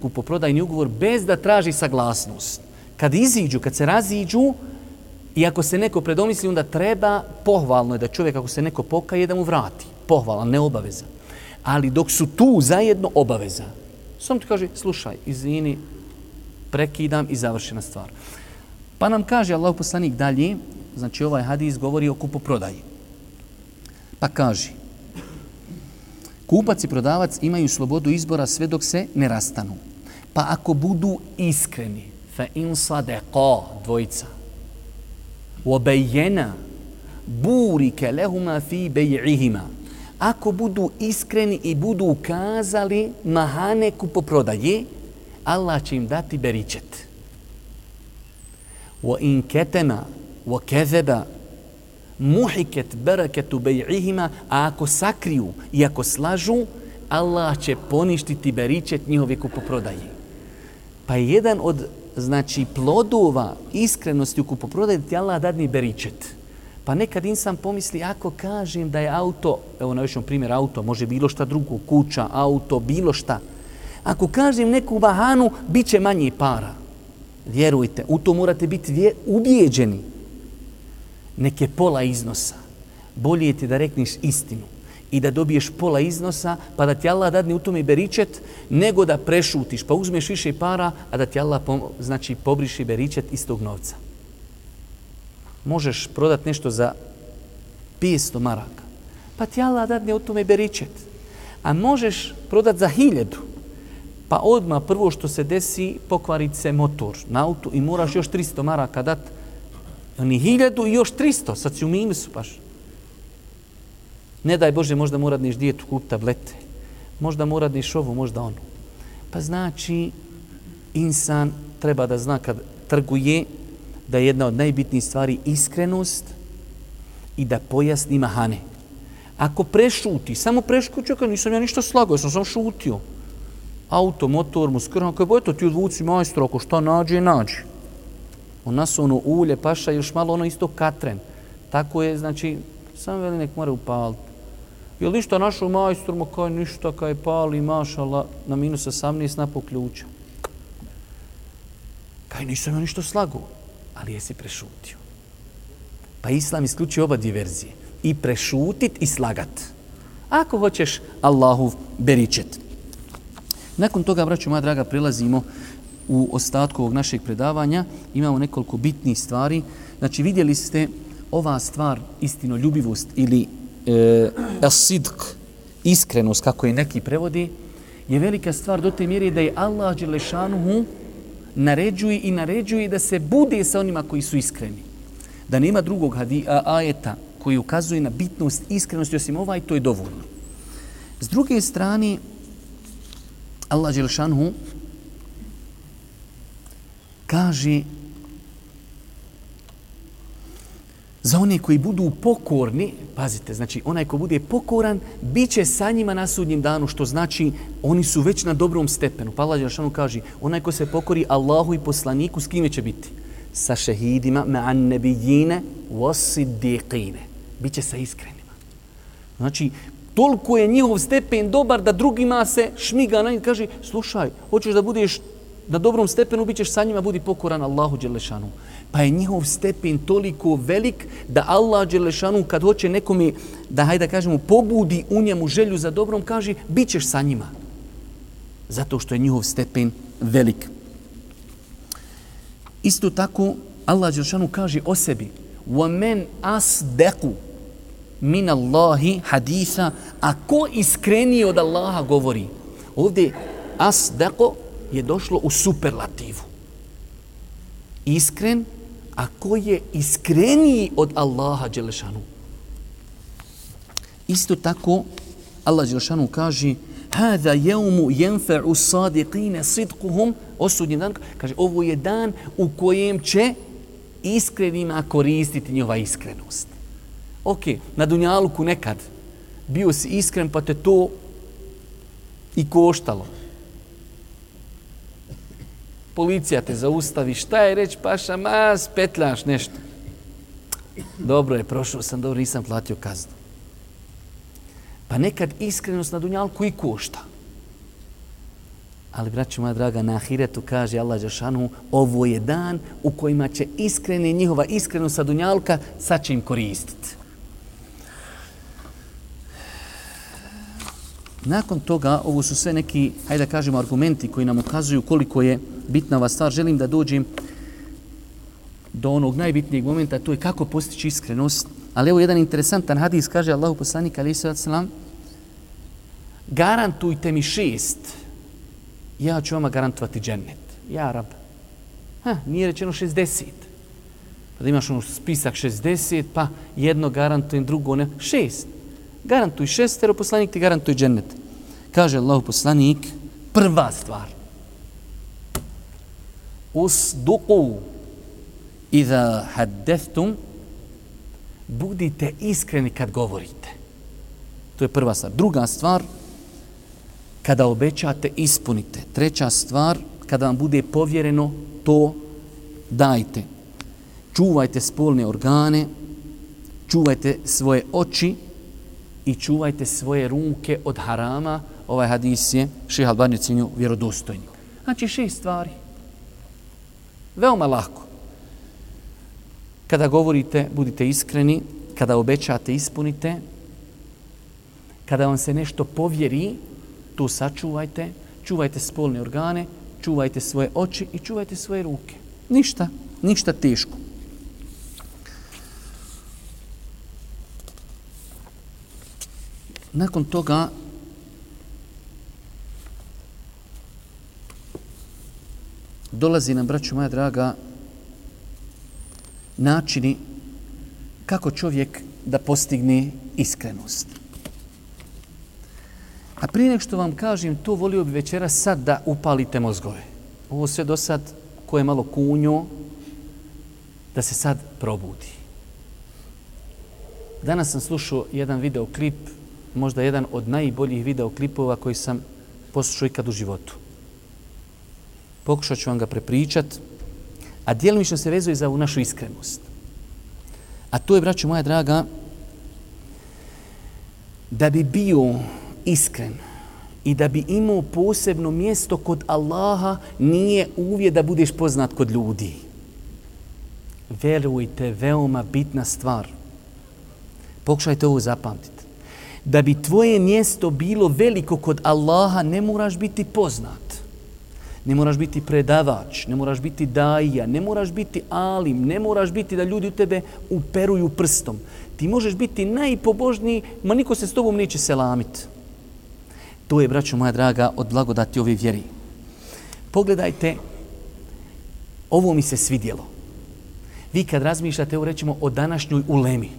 kupoprodajni ugovor bez da traži saglasnost. Kad iziđu, kad se raziđu, i ako se neko predomisli, onda treba, pohvalno je da čovjek ako se neko pokaje, da mu vrati. Pohvala, ne obaveza ali dok su tu zajedno obaveza. sam ti kaže, slušaj, izvini, prekidam i završena stvar. Pa nam kaže Allah poslanik dalje, znači ovaj hadis govori o kupoprodaji. Pa kaže, kupac i prodavac imaju slobodu izbora sve dok se ne rastanu. Pa ako budu iskreni, fa in sadeqa, dvojica, وبينا بورك لهما في بيعهما ako budu iskreni i budu ukazali mahane kupoprodaje, Allah će im dati beričet. Wa in ketema wa kezeba muhiket beraketu bej'ihima, a ako sakriju i ako slažu, Allah će poništiti beričet njihove kupoprodaje. Pa je jedan od znači plodova iskrenosti u kupoprodaji ti Allah dadni beričet. Pa nekad insan pomisli, ako kažem da je auto, evo na većom primjer auto, može bilo šta drugo, kuća, auto, bilo šta. Ako kažem neku bahanu, bit će manje para. Vjerujte, u to morate biti vje, ubijeđeni. Neke pola iznosa. bolje ti da rekneš istinu i da dobiješ pola iznosa, pa da ti Allah dadne u tome beričet, nego da prešutiš, pa uzmeš više para, a da ti Allah pom znači, pobriši beričet iz tog novca. Možeš prodat nešto za 500 maraka, pa ti Allah dadne u tome beričet. A možeš prodat za hiljadu, pa odma prvo što se desi, pokvarit se motor na auto i moraš još 300 maraka dat, ni hiljadu i još 300, sad si u minusu baš. Ne daj Bože, možda mora dniš dijetu, kup tablete. Možda mora dniš ovo, možda ono. Pa znači, insan treba da zna kad trguje da je jedna od najbitnijih stvari iskrenost i da pojasni mahane. Ako prešuti, samo prešuti, čekaj, nisam ja ništa slagao, sam samo šutio. Auto, motor, muskrano, kaj bo, eto ti odvuci majstor, ako šta nađe, nađe. On nas ono ulje, paša, još malo ono isto katren. Tako je, znači, samo veli nek mora upaliti. Jel ništa našu majstor, ma kaj ništa, kaj pali, mašala, na minus 18 na poključa. Kaj nisam ja ništa slago, ali jesi prešutio. Pa Islam isključuje oba diverzije. I prešutit i slagat. Ako hoćeš Allahu beričet. Nakon toga, braću moja draga, prilazimo u ostatku ovog našeg predavanja. Imamo nekoliko bitnih stvari. Znači, vidjeli ste ova stvar, istinoljubivost ili e, asidq, iskrenost, kako je neki prevodi, je velika stvar do te mjere da je Allah Đelešanuhu naređuje i naređuje da se bude sa onima koji su iskreni. Da nema drugog hadi, a, ajeta koji ukazuje na bitnost iskrenosti osim ovaj, to je dovoljno. S druge strane, Allah Đelešanuhu kaže za one koji budu pokorni, pazite, znači onaj ko bude pokoran, bit će sa njima na sudnjem danu, što znači oni su već na dobrom stepenu. Pa Allah Đelšanu kaže, onaj ko se pokori Allahu i poslaniku, s kime će biti? Sa šehidima, me an nebijine, wasiddiqine. Biće sa iskrenima. Znači, toliko je njihov stepen dobar da drugima se šmiga na njih kaže, slušaj, hoćeš da budeš na dobrom stepenu, bit ćeš sa njima, budi pokoran Allahu Đelešanu pa je njihov stepen toliko velik da Allah Đelešanu kad hoće nekome da, hajde da kažemo, pobudi u njemu želju za dobrom, kaže, bit ćeš sa njima. Zato što je njihov stepen velik. Isto tako, Allah Đelešanu kaže o sebi, وَمَنْ أَصْدَقُ min Allahi haditha, a ko iskrenije od Allaha govori? Ovdje asdako je došlo u superlativu. Iskren a ko je iskreniji od Allaha Đelešanu. Isto tako, Allah Đelešanu kaže Hada jeumu jenfe'u sadiqine sidquhum osudnji dan, kaže, ovo je dan u kojem će iskrenima koristiti njova iskrenost. Ok, na Dunjaluku nekad bio si iskren pa te to i koštalo policija te zaustavi, šta je reći, paša, ma, spetljaš nešto. Dobro je, prošao sam, dobro, nisam platio kaznu. Pa nekad iskrenost na dunjalku i košta. Ali, braću moja draga, na ahiretu kaže Allah Đašanu, ovo je dan u kojima će iskreni njihova iskrenost sa dunjalka, sad će im koristiti. Nakon toga, ovo su sve neki, hajde da kažemo, argumenti koji nam ukazuju koliko je bitna ova stvar. Želim da dođem do onog najbitnijeg momenta, to je kako postići iskrenost. Ali evo jedan interesantan hadis, kaže Allahu poslanik, ali se selam, garantujte mi šest, ja ću vama garantovati džennet. Ja, rab. Ha, nije rečeno 60. Pa da imaš ono spisak 60, pa jedno garantujem, drugo ne. Šest. Garantuj šestero, poslanik ti garantuj džennet. Kaže Allahu poslanik, prva stvar usduku iza haddeftum budite iskreni kad govorite. To je prva stvar. Druga stvar, kada obećate, ispunite. Treća stvar, kada vam bude povjereno, to dajte. Čuvajte spolne organe, čuvajte svoje oči i čuvajte svoje ruke od harama. Ovaj hadis je šeha Albani cijenio vjerodostojni. Znači šest stvari. Veoma lako. Kada govorite, budite iskreni. kada obećate ispunite, kada vam se nešto povjeri, to sačuvajte, čuvajte spolne organe, čuvajte svoje oči i čuvajte svoje ruke. Ništa, ništa teško. Nakon toga dolazi nam, braću moja draga, načini kako čovjek da postigne iskrenost. A prije nek što vam kažem, to volio bi večera sad da upalite mozgove. Ovo sve do sad, ko je malo kunjo, da se sad probudi. Danas sam slušao jedan videoklip, možda jedan od najboljih videoklipova koji sam poslušao ikad u životu. Pokušat ću vam ga prepričat, a dijelimično se vezuje za ovu našu iskrenost. A to je, braću moja draga, da bi bio iskren i da bi imao posebno mjesto kod Allaha, nije uvijek da budeš poznat kod ljudi. Verujte, veoma bitna stvar. Pokušajte ovo zapamtiti. Da bi tvoje mjesto bilo veliko kod Allaha, ne moraš biti poznat ne moraš biti predavač, ne moraš biti daija, ne moraš biti alim, ne moraš biti da ljudi u tebe uperuju prstom. Ti možeš biti najpobožniji, ma niko se s tobom neće selamiti. To je, braćo moja draga, od blagodati ove vjeri. Pogledajte, ovo mi se svidjelo. Vi kad razmišljate, evo rećemo, o današnjoj ulemi,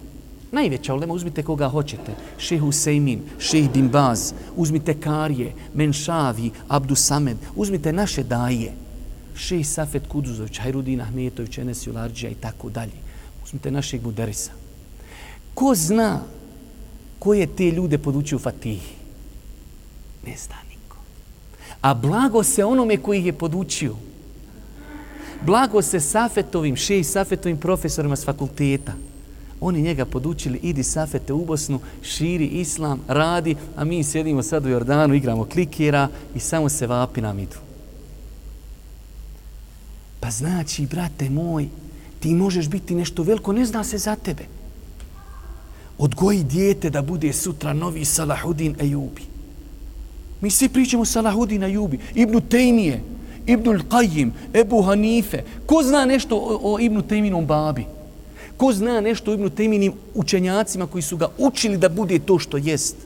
Najveća ulema, uzmite koga hoćete. Šeh Husejmin, Šeh Dimbaz, uzmite Karije, Menšavi, Abdu Samed, uzmite naše daje. Šeh Safet Kuduzović, Hajrudin Ahmetović, Enes Jularđija i tako dalje. Uzmite našeg Buderisa. Ko zna ko je te ljude podučio Fatihi? Ne zna niko. A blago se onome koji ih je podučio. Blago se Safetovim, Šeh Safetovim profesorima s fakulteta. Oni njega podučili, idi safete u Bosnu, širi islam, radi, a mi sjedimo sad u Jordanu, igramo klikera i samo se vapi nam idu. Pa znači, brate moj, ti možeš biti nešto veliko, ne zna se za tebe. Odgoji dijete da bude sutra novi Salahudin Ejubi. Mi svi pričamo Salahudin Ejubi, Ibnu Tejmije, Ibnu Qajim, Ebu Hanife. Ko zna nešto o, o Ibnu Tejminom babi? Ko zna nešto o Ibnu Tejminim učenjacima koji su ga učili da bude to što jest?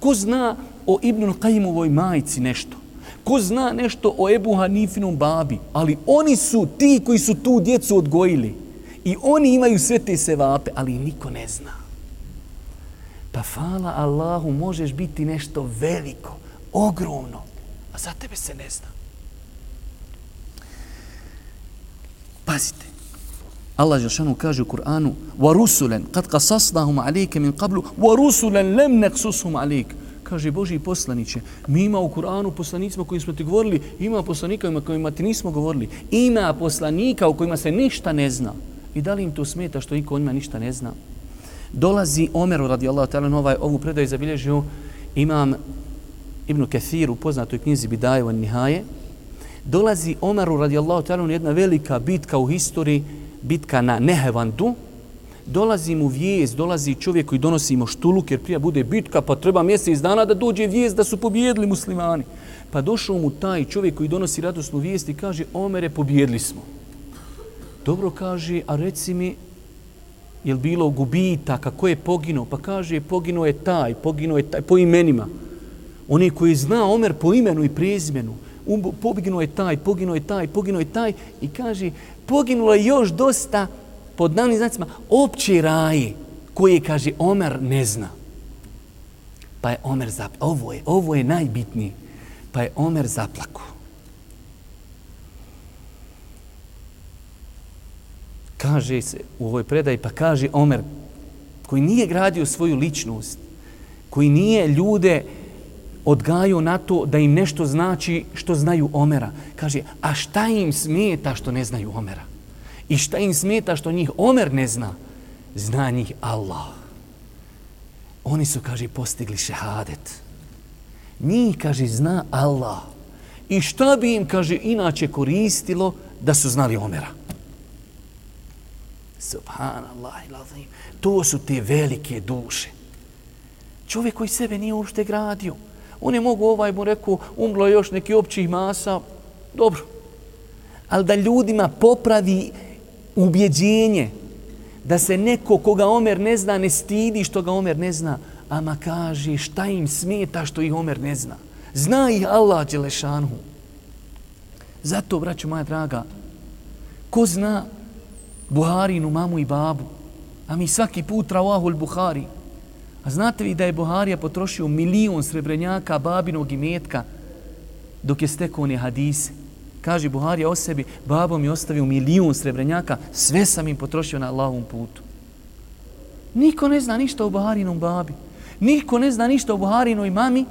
Ko zna o Ibnu Qajimovoj majici nešto? Ko zna nešto o Ebu Hanifinom babi? Ali oni su ti koji su tu djecu odgojili. I oni imaju sve te sevape, ali niko ne zna. Pa fala Allahu, možeš biti nešto veliko, ogromno, a za tebe se ne zna. Pazite, Allah Žešanu kaže u Kur'anu وَرُسُلًا قَدْ قَسَصْنَهُمْ عَلَيْكَ مِنْ قَبْلُ وَرُسُلًا لَمْ نَقْسُسْهُمْ عَلَيْكَ Kaže Boži poslaniće, mi ima u Kur'anu poslanicima kojim smo ti govorili, ima poslanika o kojima ti nismo govorili, ima poslanika u kojima se ništa ne zna. I da li im to smeta što niko o njima ništa ne zna? Dolazi Omeru radijallahu ta'ala ovaj, ovu predaju zabilježio imam Ibn Kathir u poznatoj knjizi Bidaje van Nihaje. Dolazi Omeru radijallahu ta'ala jedna velika bitka u historiji bitka na Nehevandu, dolazi mu vijest, dolazi čovjek koji donosi mu štuluk, jer prija bude bitka, pa treba mjesec dana da dođe vijest da su pobjedili muslimani. Pa došao mu taj čovjek koji donosi radosnu vijest i kaže, Omere, pobjedili smo. Dobro kaže, a reci mi, je li bilo gubitaka, kako je poginuo? Pa kaže, poginuo je taj, poginuo je taj, po imenima. Oni koji zna Omer po imenu i prezimenu, poginuo je taj, poginuo je taj, poginuo je taj i kaže, poginulo je još dosta pod navnim znacima opće raje koje, kaže, Omer ne zna. Pa je Omer zaplako. Ovo je, ovo je najbitnije. Pa je Omer zaplako. Kaže se u ovoj predaji, pa kaže Omer, koji nije gradio svoju ličnost, koji nije ljude odgajao na to da im nešto znači što znaju Omera. Kaže, a šta im smeta što ne znaju Omera? I šta im smeta što njih Omer ne zna? Zna njih Allah. Oni su, kaže, postigli šehadet. Njih, kaže, zna Allah. I šta bi im, kaže, inače koristilo da su znali Omera? Subhanallah ilazim. To su te velike duše. Čovjek koji sebe nije uopšte gradio. Oni mogu ovaj mu reku, umlo još neki općih masa. Dobro. Ali da ljudima popravi ubjeđenje da se neko koga Omer ne zna ne stidi što ga Omer ne zna, ama kaže šta im smeta što ih Omer ne zna. Zna ih Allah Đelešanu. Zato, braću moja draga, ko zna Buharinu mamu i babu, a mi svaki put ravahul Buhari, a znate vi da je Buharija potrošio milion srebrenjaka babinog imetka dok je stekao one hadise. Kaže Buharija o sebi, babom je ostavio milion srebrenjaka, sve sam im potrošio na Allahovom putu. Niko ne zna ništa o Buharinom babi. Niko ne zna ništa o Buharinoj mami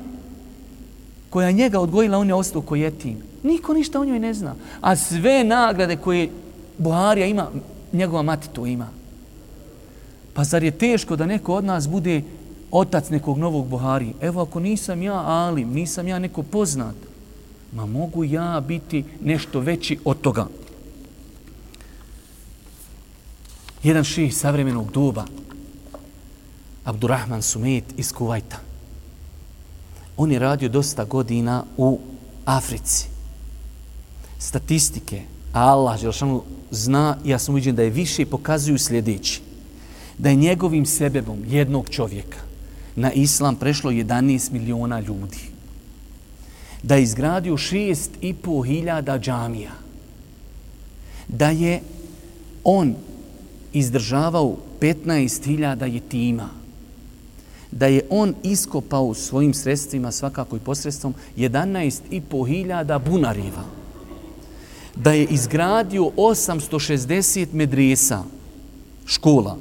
koja njega odgojila, on je ostao kojetin. Niko ništa o njoj ne zna. A sve nagrade koje Buharija ima, njegova mati to ima. Pa zar je teško da neko od nas bude otac nekog novog Buhari? Evo ako nisam ja Alim, nisam ja neko poznat, ma mogu ja biti nešto veći od toga. Jedan ših savremenog doba, Abdurrahman Sumet iz Kuvajta. On je radio dosta godina u Africi. Statistike, Allah Želšanu zna, ja sam uviđen da je više i pokazuju sljedeći. Da je njegovim sebebom jednog čovjeka na islam prešlo 11 miliona ljudi. Da je izgradio 6,5 hiljada džamija. Da je on izdržavao 15 hiljada jetima. Da je on iskopao svojim sredstvima, svakako i posredstvom, 11,5 hiljada bunariva da je izgradio 860 medresa, škola,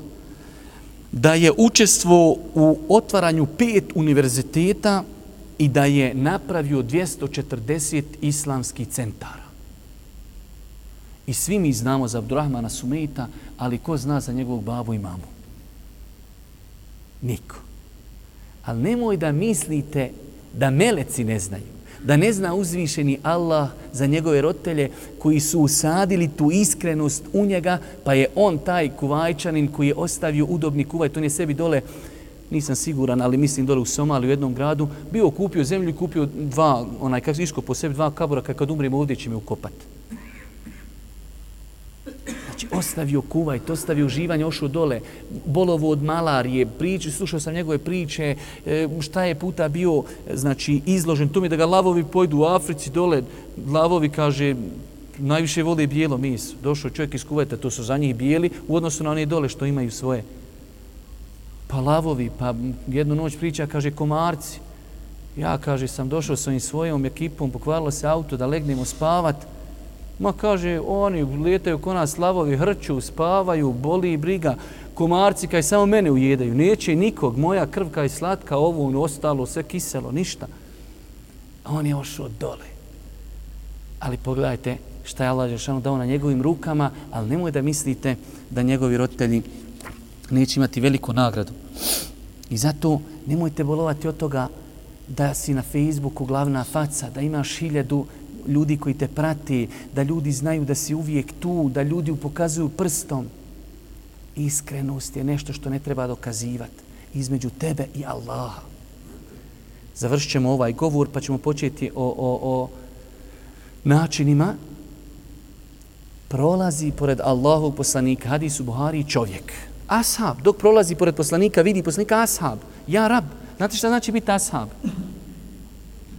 da je učestvo u otvaranju pet univerziteta i da je napravio 240 islamskih centara. I svi mi znamo za Abdurrahmana Sumejta, ali ko zna za njegovog babu i mamu? Niko. Ali nemoj da mislite da meleci ne znaju da ne zna uzvišeni Allah za njegove roditelje koji su usadili tu iskrenost u njega, pa je on taj kuvajčanin koji je ostavio udobni kuvaj, to je sebi dole, nisam siguran, ali mislim dole u Somaliju u jednom gradu, bio kupio zemlju i kupio dva, onaj, kako iško po sebi, dva kabura, kad umrem ovdje će me ukopati. Znači, ostavio kuvajt, ostavio uživanje, ošao dole, bolovo od malarije, priče, slušao sam njegove priče, e, šta je puta bio, znači, izložen, to mi da ga lavovi pojdu u Africi dole, lavovi, kaže, najviše vole bijelo mis. Došao čovjek iz kuvajta, to su za njih bijeli, u odnosu na one dole što imaju svoje. Pa lavovi, pa jednu noć priča, kaže, komarci. Ja, kaže, sam došao sa svojom ekipom, pokvarilo se auto da legnemo spavati, Ma kaže, oni letaju ko nas slavovi, hrću, spavaju, boli i briga. Komarci kaj samo mene ujedaju, neće nikog, moja krv kaj slatka, ovo ono, ostalo, sve kiselo, ništa. A on je ošao dole. Ali pogledajte šta je Allah Žešanu dao na njegovim rukama, ali nemoj da mislite da njegovi roditelji neće imati veliku nagradu. I zato nemojte bolovati od toga da si na Facebooku glavna faca, da imaš hiljadu ljudi koji te prati, da ljudi znaju da si uvijek tu, da ljudi pokazuju prstom. Iskrenost je nešto što ne treba dokazivati između tebe i Allaha. Završit ćemo ovaj govor pa ćemo početi o, o, o načinima. Prolazi pored Allahu poslanika, hadisu Buhari, čovjek. Ashab, dok prolazi pored poslanika, vidi poslanika ashab. Ja rab. Znate šta znači biti ashab?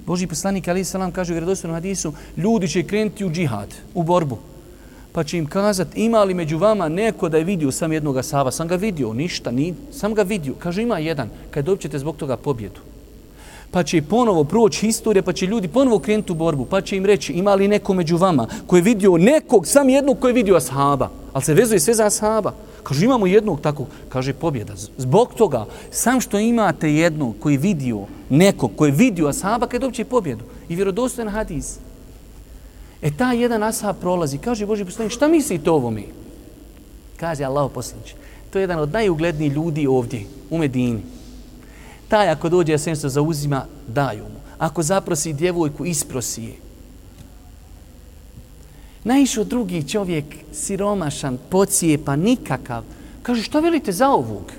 Boži poslanik Ali Salam kaže u vjerodostojnom hadisu, ljudi će krenuti u džihad, u borbu. Pa će im kazati, ima li među vama neko da je vidio sam jednog asaba? Sam ga vidio, ništa, ni, sam ga vidio. Kaže, ima jedan, kad dobćete zbog toga pobjedu. Pa će ponovo proći historija, pa će ljudi ponovo krenuti u borbu. Pa će im reći, ima li neko među vama koji je vidio nekog, sam jednog koji je vidio ashaba? Ali se vezuje sve za ashaba. Kaže, imamo jednog takvog. Kaže, pobjeda. Zbog toga, sam što imate jednog koji vidio nekog, koji vidio ashaba, kad uopće pobjedu. I vjerodostojen hadis. E, ta jedan ashab prolazi. Kaže, Boži poslanik, šta mislite ovo mi? Kaže, Allah poslanik. To je jedan od najuglednijih ljudi ovdje, u Medini. Taj, ako dođe, ja se zauzima, daju mu. Ako zaprosi djevojku, isprosi je. Naišao drugi čovjek, siromašan, pocijepa, nikakav. Kaže, što velite za ovog?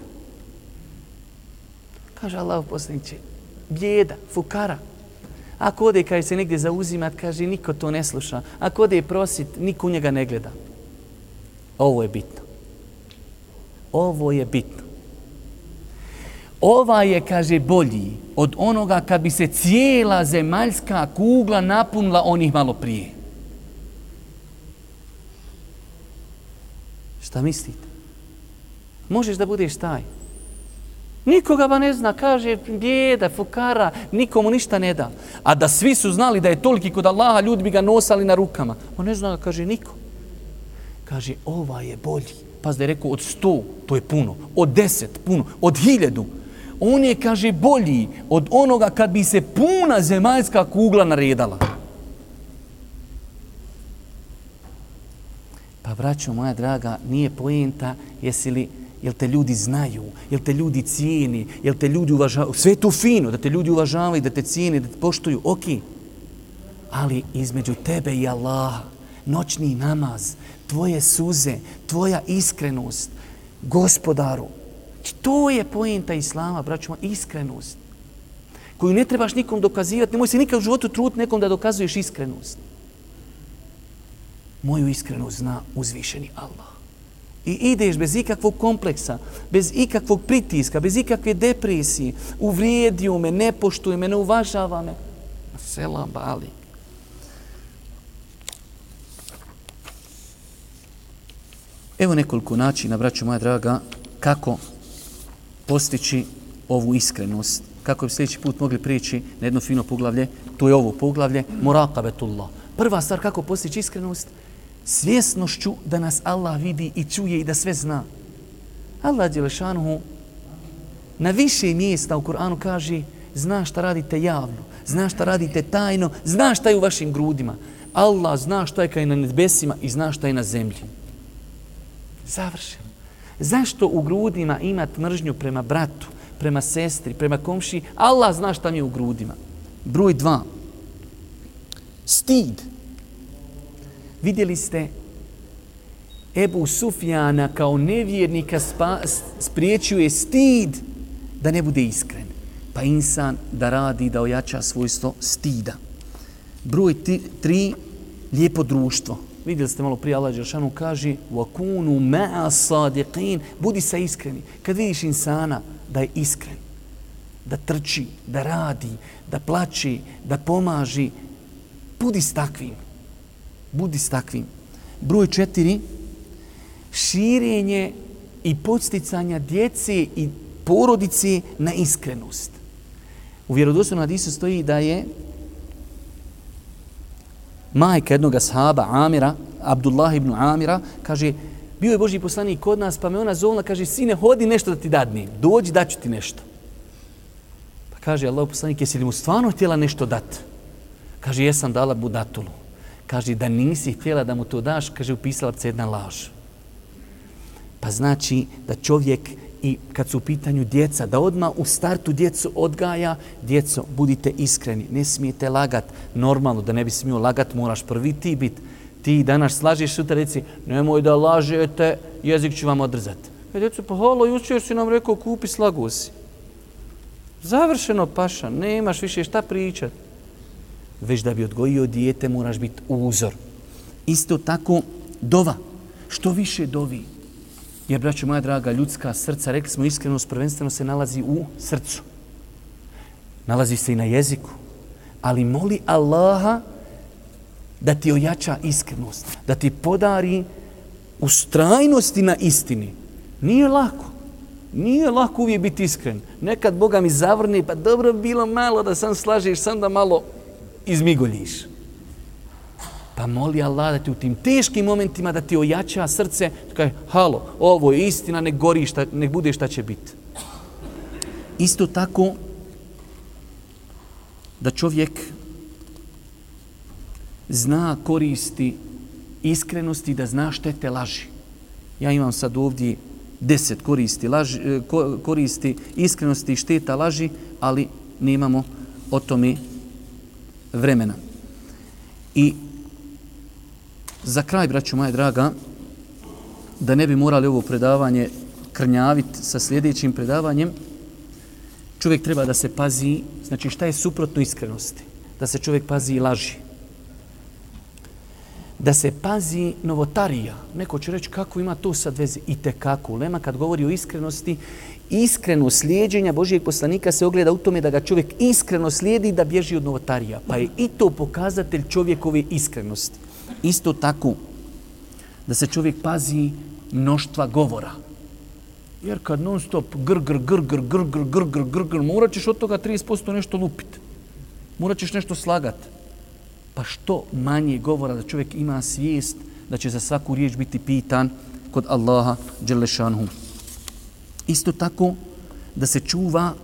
Kaže Allah poslaniće, bjeda, fukara. Ako ode kaj se negdje zauzimat, kaže, niko to ne sluša. Ako ode prosit, niko u njega ne gleda. Ovo je bitno. Ovo je bitno. Ova je, kaže, bolji od onoga kad bi se cijela zemaljska kugla napunila onih malo prije. Šta mislite? Možeš da budeš taj. Nikoga ba ne zna, kaže bjeda, fukara, nikomu ništa ne da. A da svi su znali da je toliki kod Allaha, ljudi bi ga nosali na rukama. On ne zna, kaže niko. Kaže, ova je bolji. Pa da je rekao, od sto, to je puno. Od deset, puno. Od hiljedu. On je, kaže, bolji od onoga kad bi se puna zemaljska kugla naredala. Pa, braćo moja draga, nije pojenta jesi li jel te ljudi znaju, jel te ljudi cijeni, jel te ljudi uvažavaju. Sve je to fino, da te ljudi uvažavaju, da te cijeni, da te poštuju, ok. Ali između tebe i Allaha, noćni namaz, tvoje suze, tvoja iskrenost, gospodaru, to je pojenta Islama, braćuma, iskrenost. Koju ne trebaš nikom dokazivati, nemoj se nikad u životu trud nekom da dokazuješ iskrenost. Moju iskrenost zna uzvišeni Allah i ideš bez ikakvog kompleksa, bez ikakvog pritiska, bez ikakve depresije, uvrijedio me, ne poštuje me, ne uvažava me. Selam bali. Evo nekoliko načina, braćo moja draga, kako postići ovu iskrenost. Kako bi sljedeći put mogli prići na jedno fino poglavlje, to je ovo poglavlje, Murakabetullah. Prva stvar kako postići iskrenost, svjesnošću da nas Allah vidi i čuje i da sve zna. Allah Đelešanuhu na više mjesta u Kur'anu kaže zna šta radite javno, zna šta radite tajno, zna šta je u vašim grudima. Allah zna šta je kaj na nebesima i zna šta je na zemlji. Završeno. Zašto u grudima imat mržnju prema bratu, prema sestri, prema komši? Allah zna šta mi je u grudima. Broj dva. Stid Stid vidjeli ste Ebu Sufjana kao nevjernika spa, spriječuje stid da ne bude iskren. Pa insan da radi, da ojača svojstvo stida. Broj ti, tri, lijepo društvo. Vidjeli ste malo prije Allah Đeršanu kaže وَكُونُ مَا صَادِقِينَ Budi sa iskreni. Kad vidiš insana da je iskren, da trči, da radi, da plači, da pomaži, budi s takvim budi s takvim. Broj četiri, širenje i podsticanja djece i porodice na iskrenost. U vjerodostojnom hadisu stoji da je majka jednog sahaba Amira, Abdullah ibn Amira, kaže, bio je Boži poslanik kod nas, pa me ona zovna, kaže, sine, hodi nešto da ti dadnem, dođi, daću ti nešto. Pa kaže, Allah poslanik, jesi li mu stvarno htjela nešto dati? Kaže, jesam dala budatulu kaže da nisi htjela da mu to daš, kaže upisala se jedna laž. Pa znači da čovjek i kad su u pitanju djeca, da odma u startu djecu odgaja, djeco, budite iskreni, ne smijete lagat, normalno da ne bi smio lagat, moraš prvi ti bit. Ti danas slažeš sutra, reci, nemoj da lažete, jezik ću vam odrzat. E, djeco, pa halo, jučer si nam rekao, kupi slagu si. Završeno, paša, nemaš više šta pričati već da bi odgojio dijete moraš biti uzor. Isto tako dova. Što više dovi. Jer, braćo moja draga, ljudska srca, rekli smo iskrenost, prvenstveno se nalazi u srcu. Nalazi se i na jeziku. Ali moli Allaha da ti ojača iskrenost. Da ti podari ustrajnosti na istini. Nije lako. Nije lako uvijek biti iskren. Nekad Boga mi zavrni, pa dobro bilo malo da sam slažiš, sam da malo izmigoljiš. Pa moli Allah da ti u tim teškim momentima da ti ojača srce, da kaže, halo, ovo je istina, ne gori, šta, ne bude šta će biti. Isto tako da čovjek zna koristi iskrenosti, da zna štete laži. Ja imam sad ovdje deset koristi, laži, eh, koristi iskrenosti i šteta laži, ali nemamo o tome vremena. I Za kraj, braću moja draga, da ne bi morali ovo predavanje krnjaviti sa sljedećim predavanjem, čovjek treba da se pazi, znači šta je suprotno iskrenosti? Da se čovjek pazi i laži. Da se pazi novotarija. Neko će reći kako ima to sad veze. I te kako. Lema kad govori o iskrenosti, iskreno slijedženja Božijeg poslanika se ogleda u tome da ga čovjek iskreno slijedi da bježi od novotarija. Pa je i to pokazatelj čovjekove iskrenosti. Isto tako, da se čovjek pazi mnoštva govora. Jer kad non stop gr, gr, gr, gr, gr, gr, gr, gr, gr, gr, morat ćeš od toga 30% nešto lupit. Morat ćeš nešto slagat. Pa što manje govora da čovjek ima svijest da će za svaku riječ biti pitan kod Allaha Đelešanhu. Isto tako da se čuva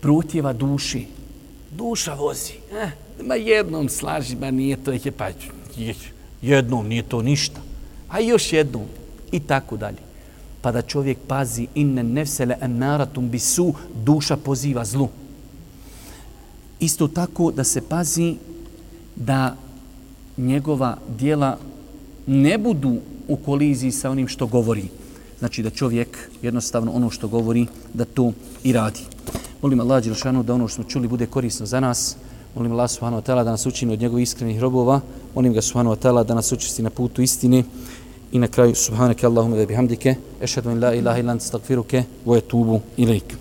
protjeva duši. Duša vozi. Eh, ma jednom slaži, ma nije to, je pa jednom nije to ništa. A još jednom. I tako dalje pa da čovjek pazi inne nefsele en naratum bisu, duša poziva zlu. Isto tako da se pazi da njegova dijela ne budu u koliziji sa onim što govori. Znači da čovjek jednostavno ono što govori da to i radi. Molim Allah Đelšanu da ono što smo čuli bude korisno za nas. Molim Allah Subhanahu wa ta'ala da nas učini od njegovih iskrenih robova. Molim ga Subhanahu wa ta'ala da nas učisti na putu istine. I na kraju, subhanake Allahumma da bihamdike, ešhedu in la ilaha ilan, stagfiruke, vojetubu ilaik.